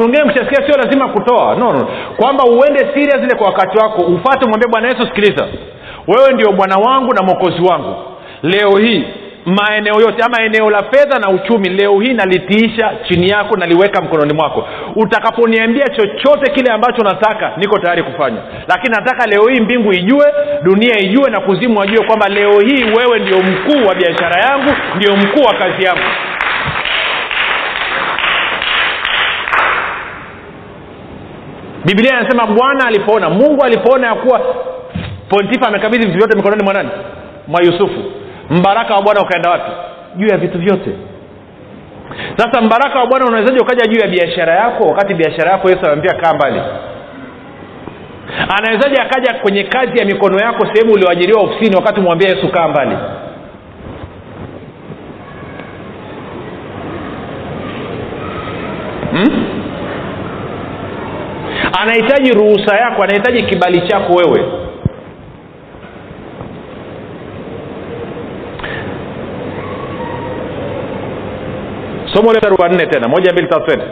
wengine sio lazima kutoa. No, no. kwamba uende serious ile kwa wakati wako ufate mwambie bwana yesu sikiliza. Wewe ndio bwana wangu na mwokozi wangu. Leo hii maeneo yote ama eneo la fedha na uchumi leo hii nalitiisha chini yako naliweka mkononi mwako. Utakaponiambia chochote kile ambacho nataka niko tayari kufanya. Lakini nataka leo hii mbingu ijue dunia ijue na kuzimu wajue kwamba leo hii wewe ndio mkuu wa biashara yangu ndio mkuu wa kazi yangu. Biblia inasema bwana alipoona mungu alipoona ya kuwa pontifa amekabidhi vitu vyote mikononi mwa nani? Mwa yusufu mbaraka wa bwana ukaenda wapi? Juu ya vitu vyote. Sasa mbaraka wa bwana unawezaji ukaja juu ya biashara yako wakati biashara yako yesu anaambia kaa mbali? Anawezaji akaja kwenye kazi ya mikono yako sehemu ulioajiriwa ofisini wakati umwambia yesu kaa mbali? Hmm? anahitaji ruhusa yako anahitaji kibali chako wewe somo la wa nne tena moja mbili tatu tena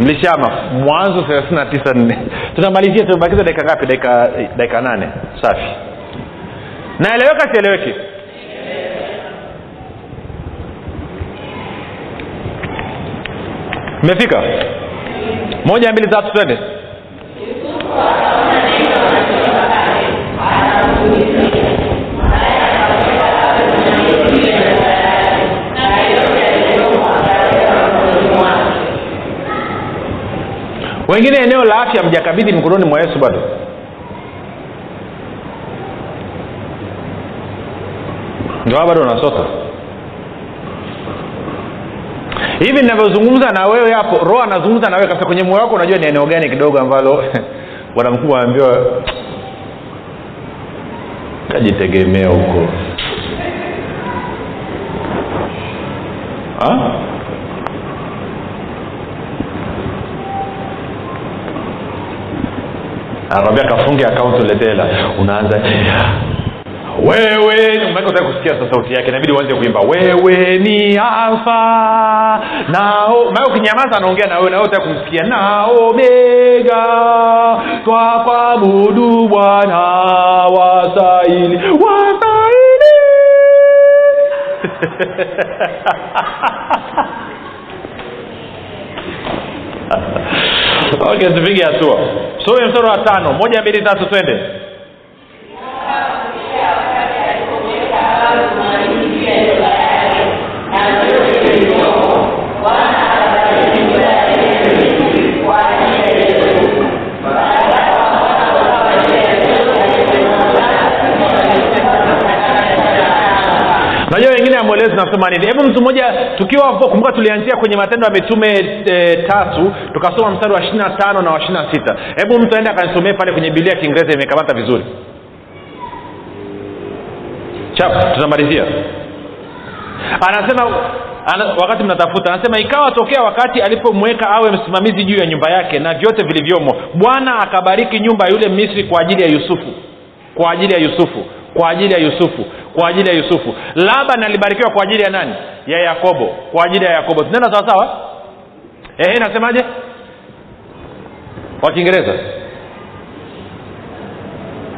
mlishama? Mwanzo thelathini na tisa nne. Tunamalizia tumebakiza dakika ngapi? Dakika dakika nane. Safi. Naeleweka sieleweki? Mmefika? Moja mbili tatu twende wengine eneo la afya mjakabidhi mikononi mwa yesu bado. Ndoa bado unasota hivi ninavyozungumza na wewe hapo roho anazungumza na wewe kabisa kwenye moyo wako unajua ni eneo gani kidogo ambalo bwana mkubwa anaambiwa kajitegemea huko anakwambia kafunge akaunti uletee unaanza wewe utaki kusikia sa sauti yake inabidi uanze kuimba wewe ni alfa nao mae ukinyamaza anaongea na wewe na wewe utaki kumsikia na omega twakwabudu bwana wasaili wasaili okay tupige hatua. Some mstari wa tano. Moja mbili tatu twende. Najua amwelezi nasema nini? Hebu mtu mmoja tukiwa kumbuka tulianzia kwenye matendo ya mitume e, tatu tukasoma mstari wa ishirina tano na wa ishirina sita. Hebu mtu aende akanisomee pale kwenye bilia ya kiingereza imekamata vizuri. Chap tutamalizia. Anasema ana, wakati mnatafuta anasema ikawa tokea wakati alipomweka awe msimamizi juu ya nyumba yake na vyote vilivyomo bwana akabariki nyumba yule misri kwa ajili ya yusufu kwa ajili ya yusufu kwa ajili ya yusufu kwa ajili ya yusufu. Laban alibarikiwa kwa ajili ya nani? Ya yakobo. Kwa ajili ya yakobo. Tunaenda sawasawa ehe nasemaje kwa kiingereza.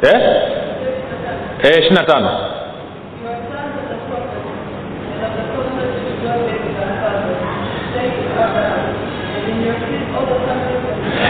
Eh? ishiri na tano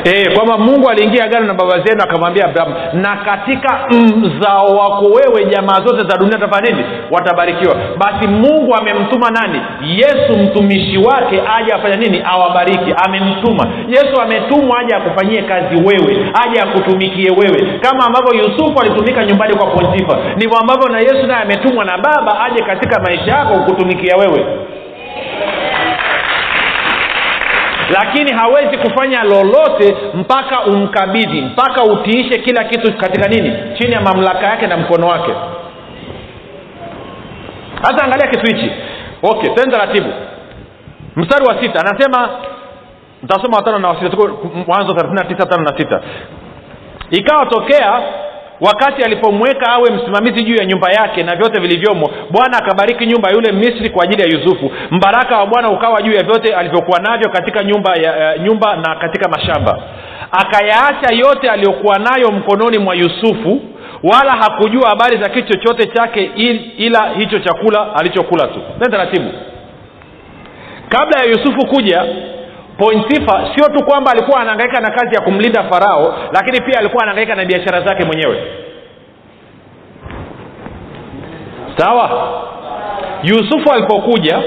e, kwamba mungu aliingia agano na baba zenu akamwambia abrahamu na katika mzao wako wewe jamaa zote za dunia tafanya nini? Watabarikiwa. Basi mungu amemtuma nani? Yesu mtumishi wake aje afanya nini? Awabariki. Amemtuma. Yesu ametumwa aje akufanyie kazi wewe aje akutumikie wewe. Kama ambavyo yusufu alitumika nyumbani kwa pontifa ndivyo ambavyo na yesu naye ametumwa na baba aje katika maisha yako kutumikia wewe lakini hawezi kufanya lolote mpaka umkabidhi mpaka utiishe kila kitu katika nini? Chini ya mamlaka yake na mkono wake. Sasa angalia kitu hichi. Okay tende taratibu mstari wa sita anasema ntasoma watano na wasita mwanzo thelathini na tisa tano na sita. Ikawa wakati alipomweka awe msimamizi juu ya nyumba yake na vyote vilivyomo bwana akabariki nyumba yule misri kwa ajili ya yusufu. Mbaraka wa bwana ukawa juu ya vyote alivyokuwa navyo katika nyumba ya, uh, nyumba na katika mashamba. Akayaacha yote aliyokuwa nayo mkononi mwa yusufu wala hakujua habari za kitu chochote chake ila hicho chakula alichokula tu. Taratibu. Kabla ya yusufu kuja pontifa sio tu kwamba alikuwa anaangaika na kazi ya kumlinda farao lakini pia alikuwa anaangaika na biashara zake mwenyewe. Sawa? Yusufu alipokuja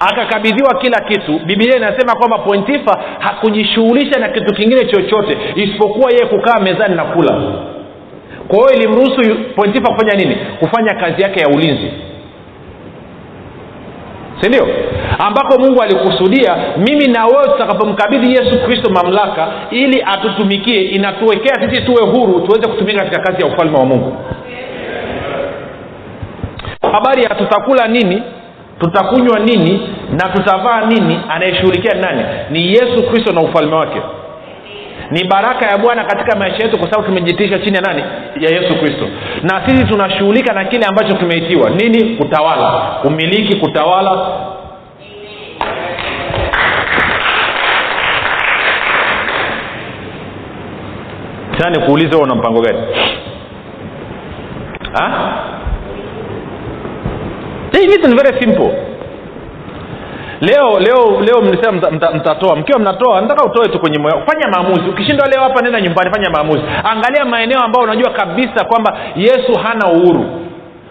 akakabidhiwa kila kitu. Bibilia inasema kwamba pointifa hakujishughulisha na kitu kingine chochote isipokuwa yeye kukaa mezani na kula. Kwa hiyo ilimruhusu pointifa kufanya nini? Kufanya kazi yake ya ulinzi sindio? Ambako mungu alikusudia mimi na wewe tutakapomkabidhi yesu kristo mamlaka ili atutumikie inatuwekea sisi tuwe huru tuweze kutumika katika kazi ya ufalme wa mungu. Habari ya tutakula nini tutakunywa nini na tutavaa nini anayeshughulikia nani? Ni yesu kristo na ufalme wake ni baraka ya bwana katika maisha yetu kwa sababu tumejitisha chini ya nani? Ya yesu kristo. Na sisi tunashughulika na kile ambacho tumeitiwa nini? Kutawala. Kumiliki kutawala. Sasa nikuulize una mpango gani? Ha? Hey, ni very simple leo leo leo mlisema mtatoa mta, mta mkiwa mnatoa nataka utoe tu kwenye moyo. Fanya maamuzi. Ukishindwa leo hapa nenda nyumbani fanya maamuzi. Angalia maeneo ambayo unajua kabisa kwamba yesu hana uhuru.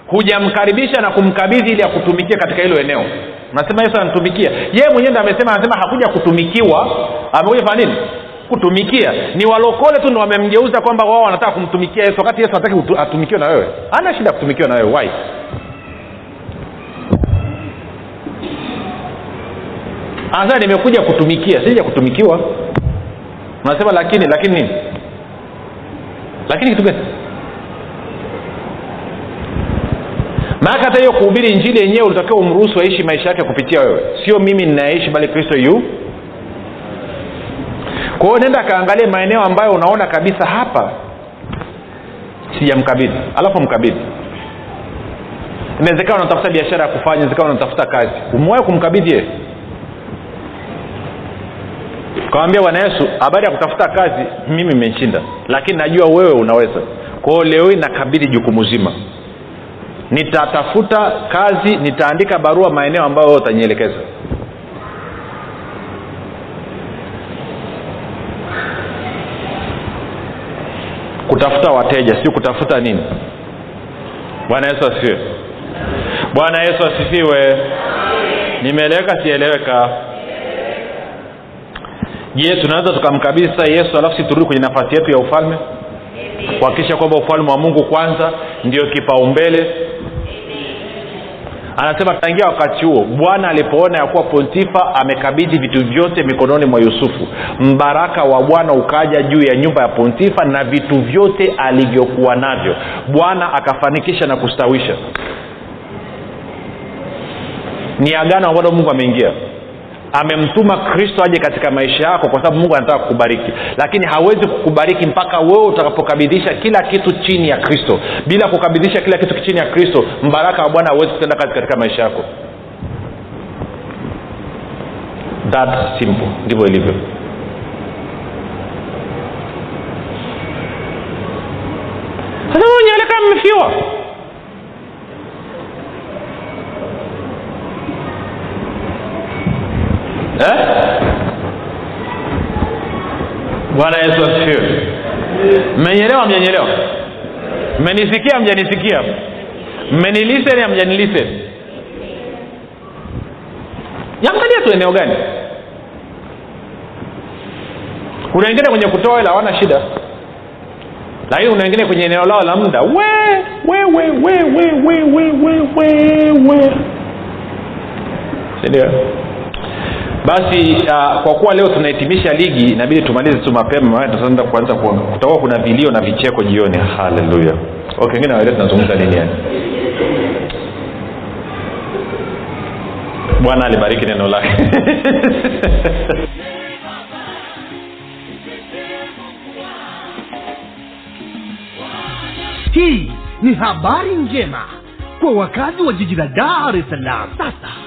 Hujamkaribisha na kumkabidhi ili akutumikia katika hilo eneo. Unasema yesu anatumikia. Yeye mwenyewe ndo amesema anasema hakuja kutumikiwa. Amekuja fanya nini? Kutumikia. Ni walokole tu ndo wamemgeuza kwamba wao wanataka kumtumikia yesu wakati yesu anataki atumikiwe na wewe. Hana shida kutumikiwa na wewe. Why anasema nimekuja kutumikia sija kutumikiwa. Unasema lakini lakini nini? Lakini kitu gani? Maana hata hiyo kuhubiri injili yenyewe ulitakiwa umruhusu aishi maisha yake kupitia wewe. Sio mimi ninayeishi bali kristo yu. Kwa hiyo nenda akaangalia maeneo ambayo unaona kabisa hapa sijamkabidhi. Alafu mkabidhi. Inawezekana unatafuta biashara ya kufanya inawezekana unatafuta kazi. Umewahi kumkabidhi yeye kawambia bwana yesu habari ya kutafuta kazi? Mimi imeshinda lakini najua wewe unaweza. Kwao leo hii nakabidhi jukumu zima. Nitatafuta kazi nitaandika barua maeneo ambayo wewe utanielekeza. Kutafuta wateja si kutafuta nini? Bwana yesu asifiwe. Bwana yesu asifiwe. Nimeeleweka sieleweka je tunaweza tukamkabidhi sasa yesu alafu si turudi kwenye nafasi yetu ya ufalme? Kuhakikisha kwamba ufalme wa mungu kwanza ndio kipaumbele. Anasema tangia wakati huo bwana alipoona ya kuwa pontifa amekabidhi vitu vyote mikononi mwa yusufu mbaraka wa bwana ukaja juu ya nyumba ya pontifa na vitu vyote alivyokuwa navyo. Bwana akafanikisha na kustawisha. Ni agano ambalo mungu ameingia amemtuma kristo aje katika maisha yako kwa sababu mungu anataka kukubariki. Lakini hawezi kukubariki mpaka wewe utakapokabidhisha kila kitu chini ya kristo. Bila kukabidhisha kila kitu chini ya kristo mbaraka wa bwana hauwezi kutenda kazi katika maisha yako. That simple. Ndivyo ilivyo. Sasa wenyewe mmefiwa eh? bwana yesu asifiwe. Mmenyelewa mjanyelewa mmenisikia mjanisikia? Mmenilisen amjanilisen yangalia tu eneo gani? Kuna wengine kwenye kutoa hela hawana shida. Lakini kuna wengine kwenye eneo lao la muda. We we we we we we we we we sindio basi uh, kwa kuwa leo tunahitimisha ligi inabidi tumalize tu mapema maana tutaenda kuanza kutakuwa kuna vilio na vicheko jioni. Haleluya. Okay, wengine waelewa tunazungumza nini yani? Bwana alibariki neno lake. Hii ni habari njema kwa wakazi wa jiji la dar es salaam. Sasa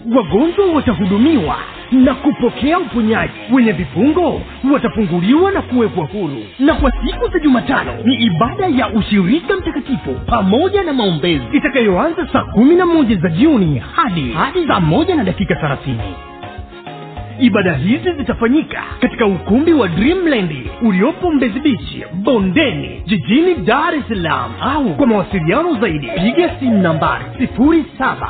wagonjwa watahudumiwa na kupokea uponyaji. Wenye vifungo watafunguliwa na kuwekwa huru. Na kwa siku za jumatano ni ibada ya ushirika mtakatifu pamoja na maombezi. Itakayoanza saa kumi na moja za jioni hadi hadi saa moja na dakika thelathini. Ibada hizi zitafanyika katika ukumbi wa dreamland uliopo mbezi bichi bondeni jijini dar es salaam. Au kwa mawasiliano zaidi piga simu nambari sifuri saba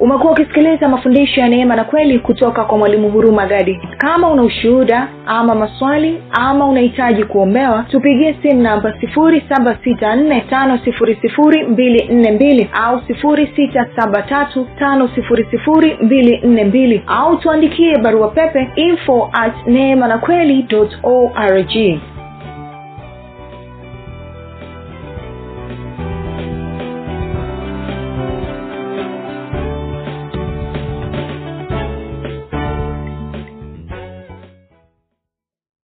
umekuwa ukisikiliza mafundisho ya neema na kweli kutoka kwa mwalimu huruma gadi. Kama una ushuhuda ama maswali ama unahitaji kuombewa tupigie simu namba 7645242 au 6735242 au tuandikie barua pepe info at neema na kweli org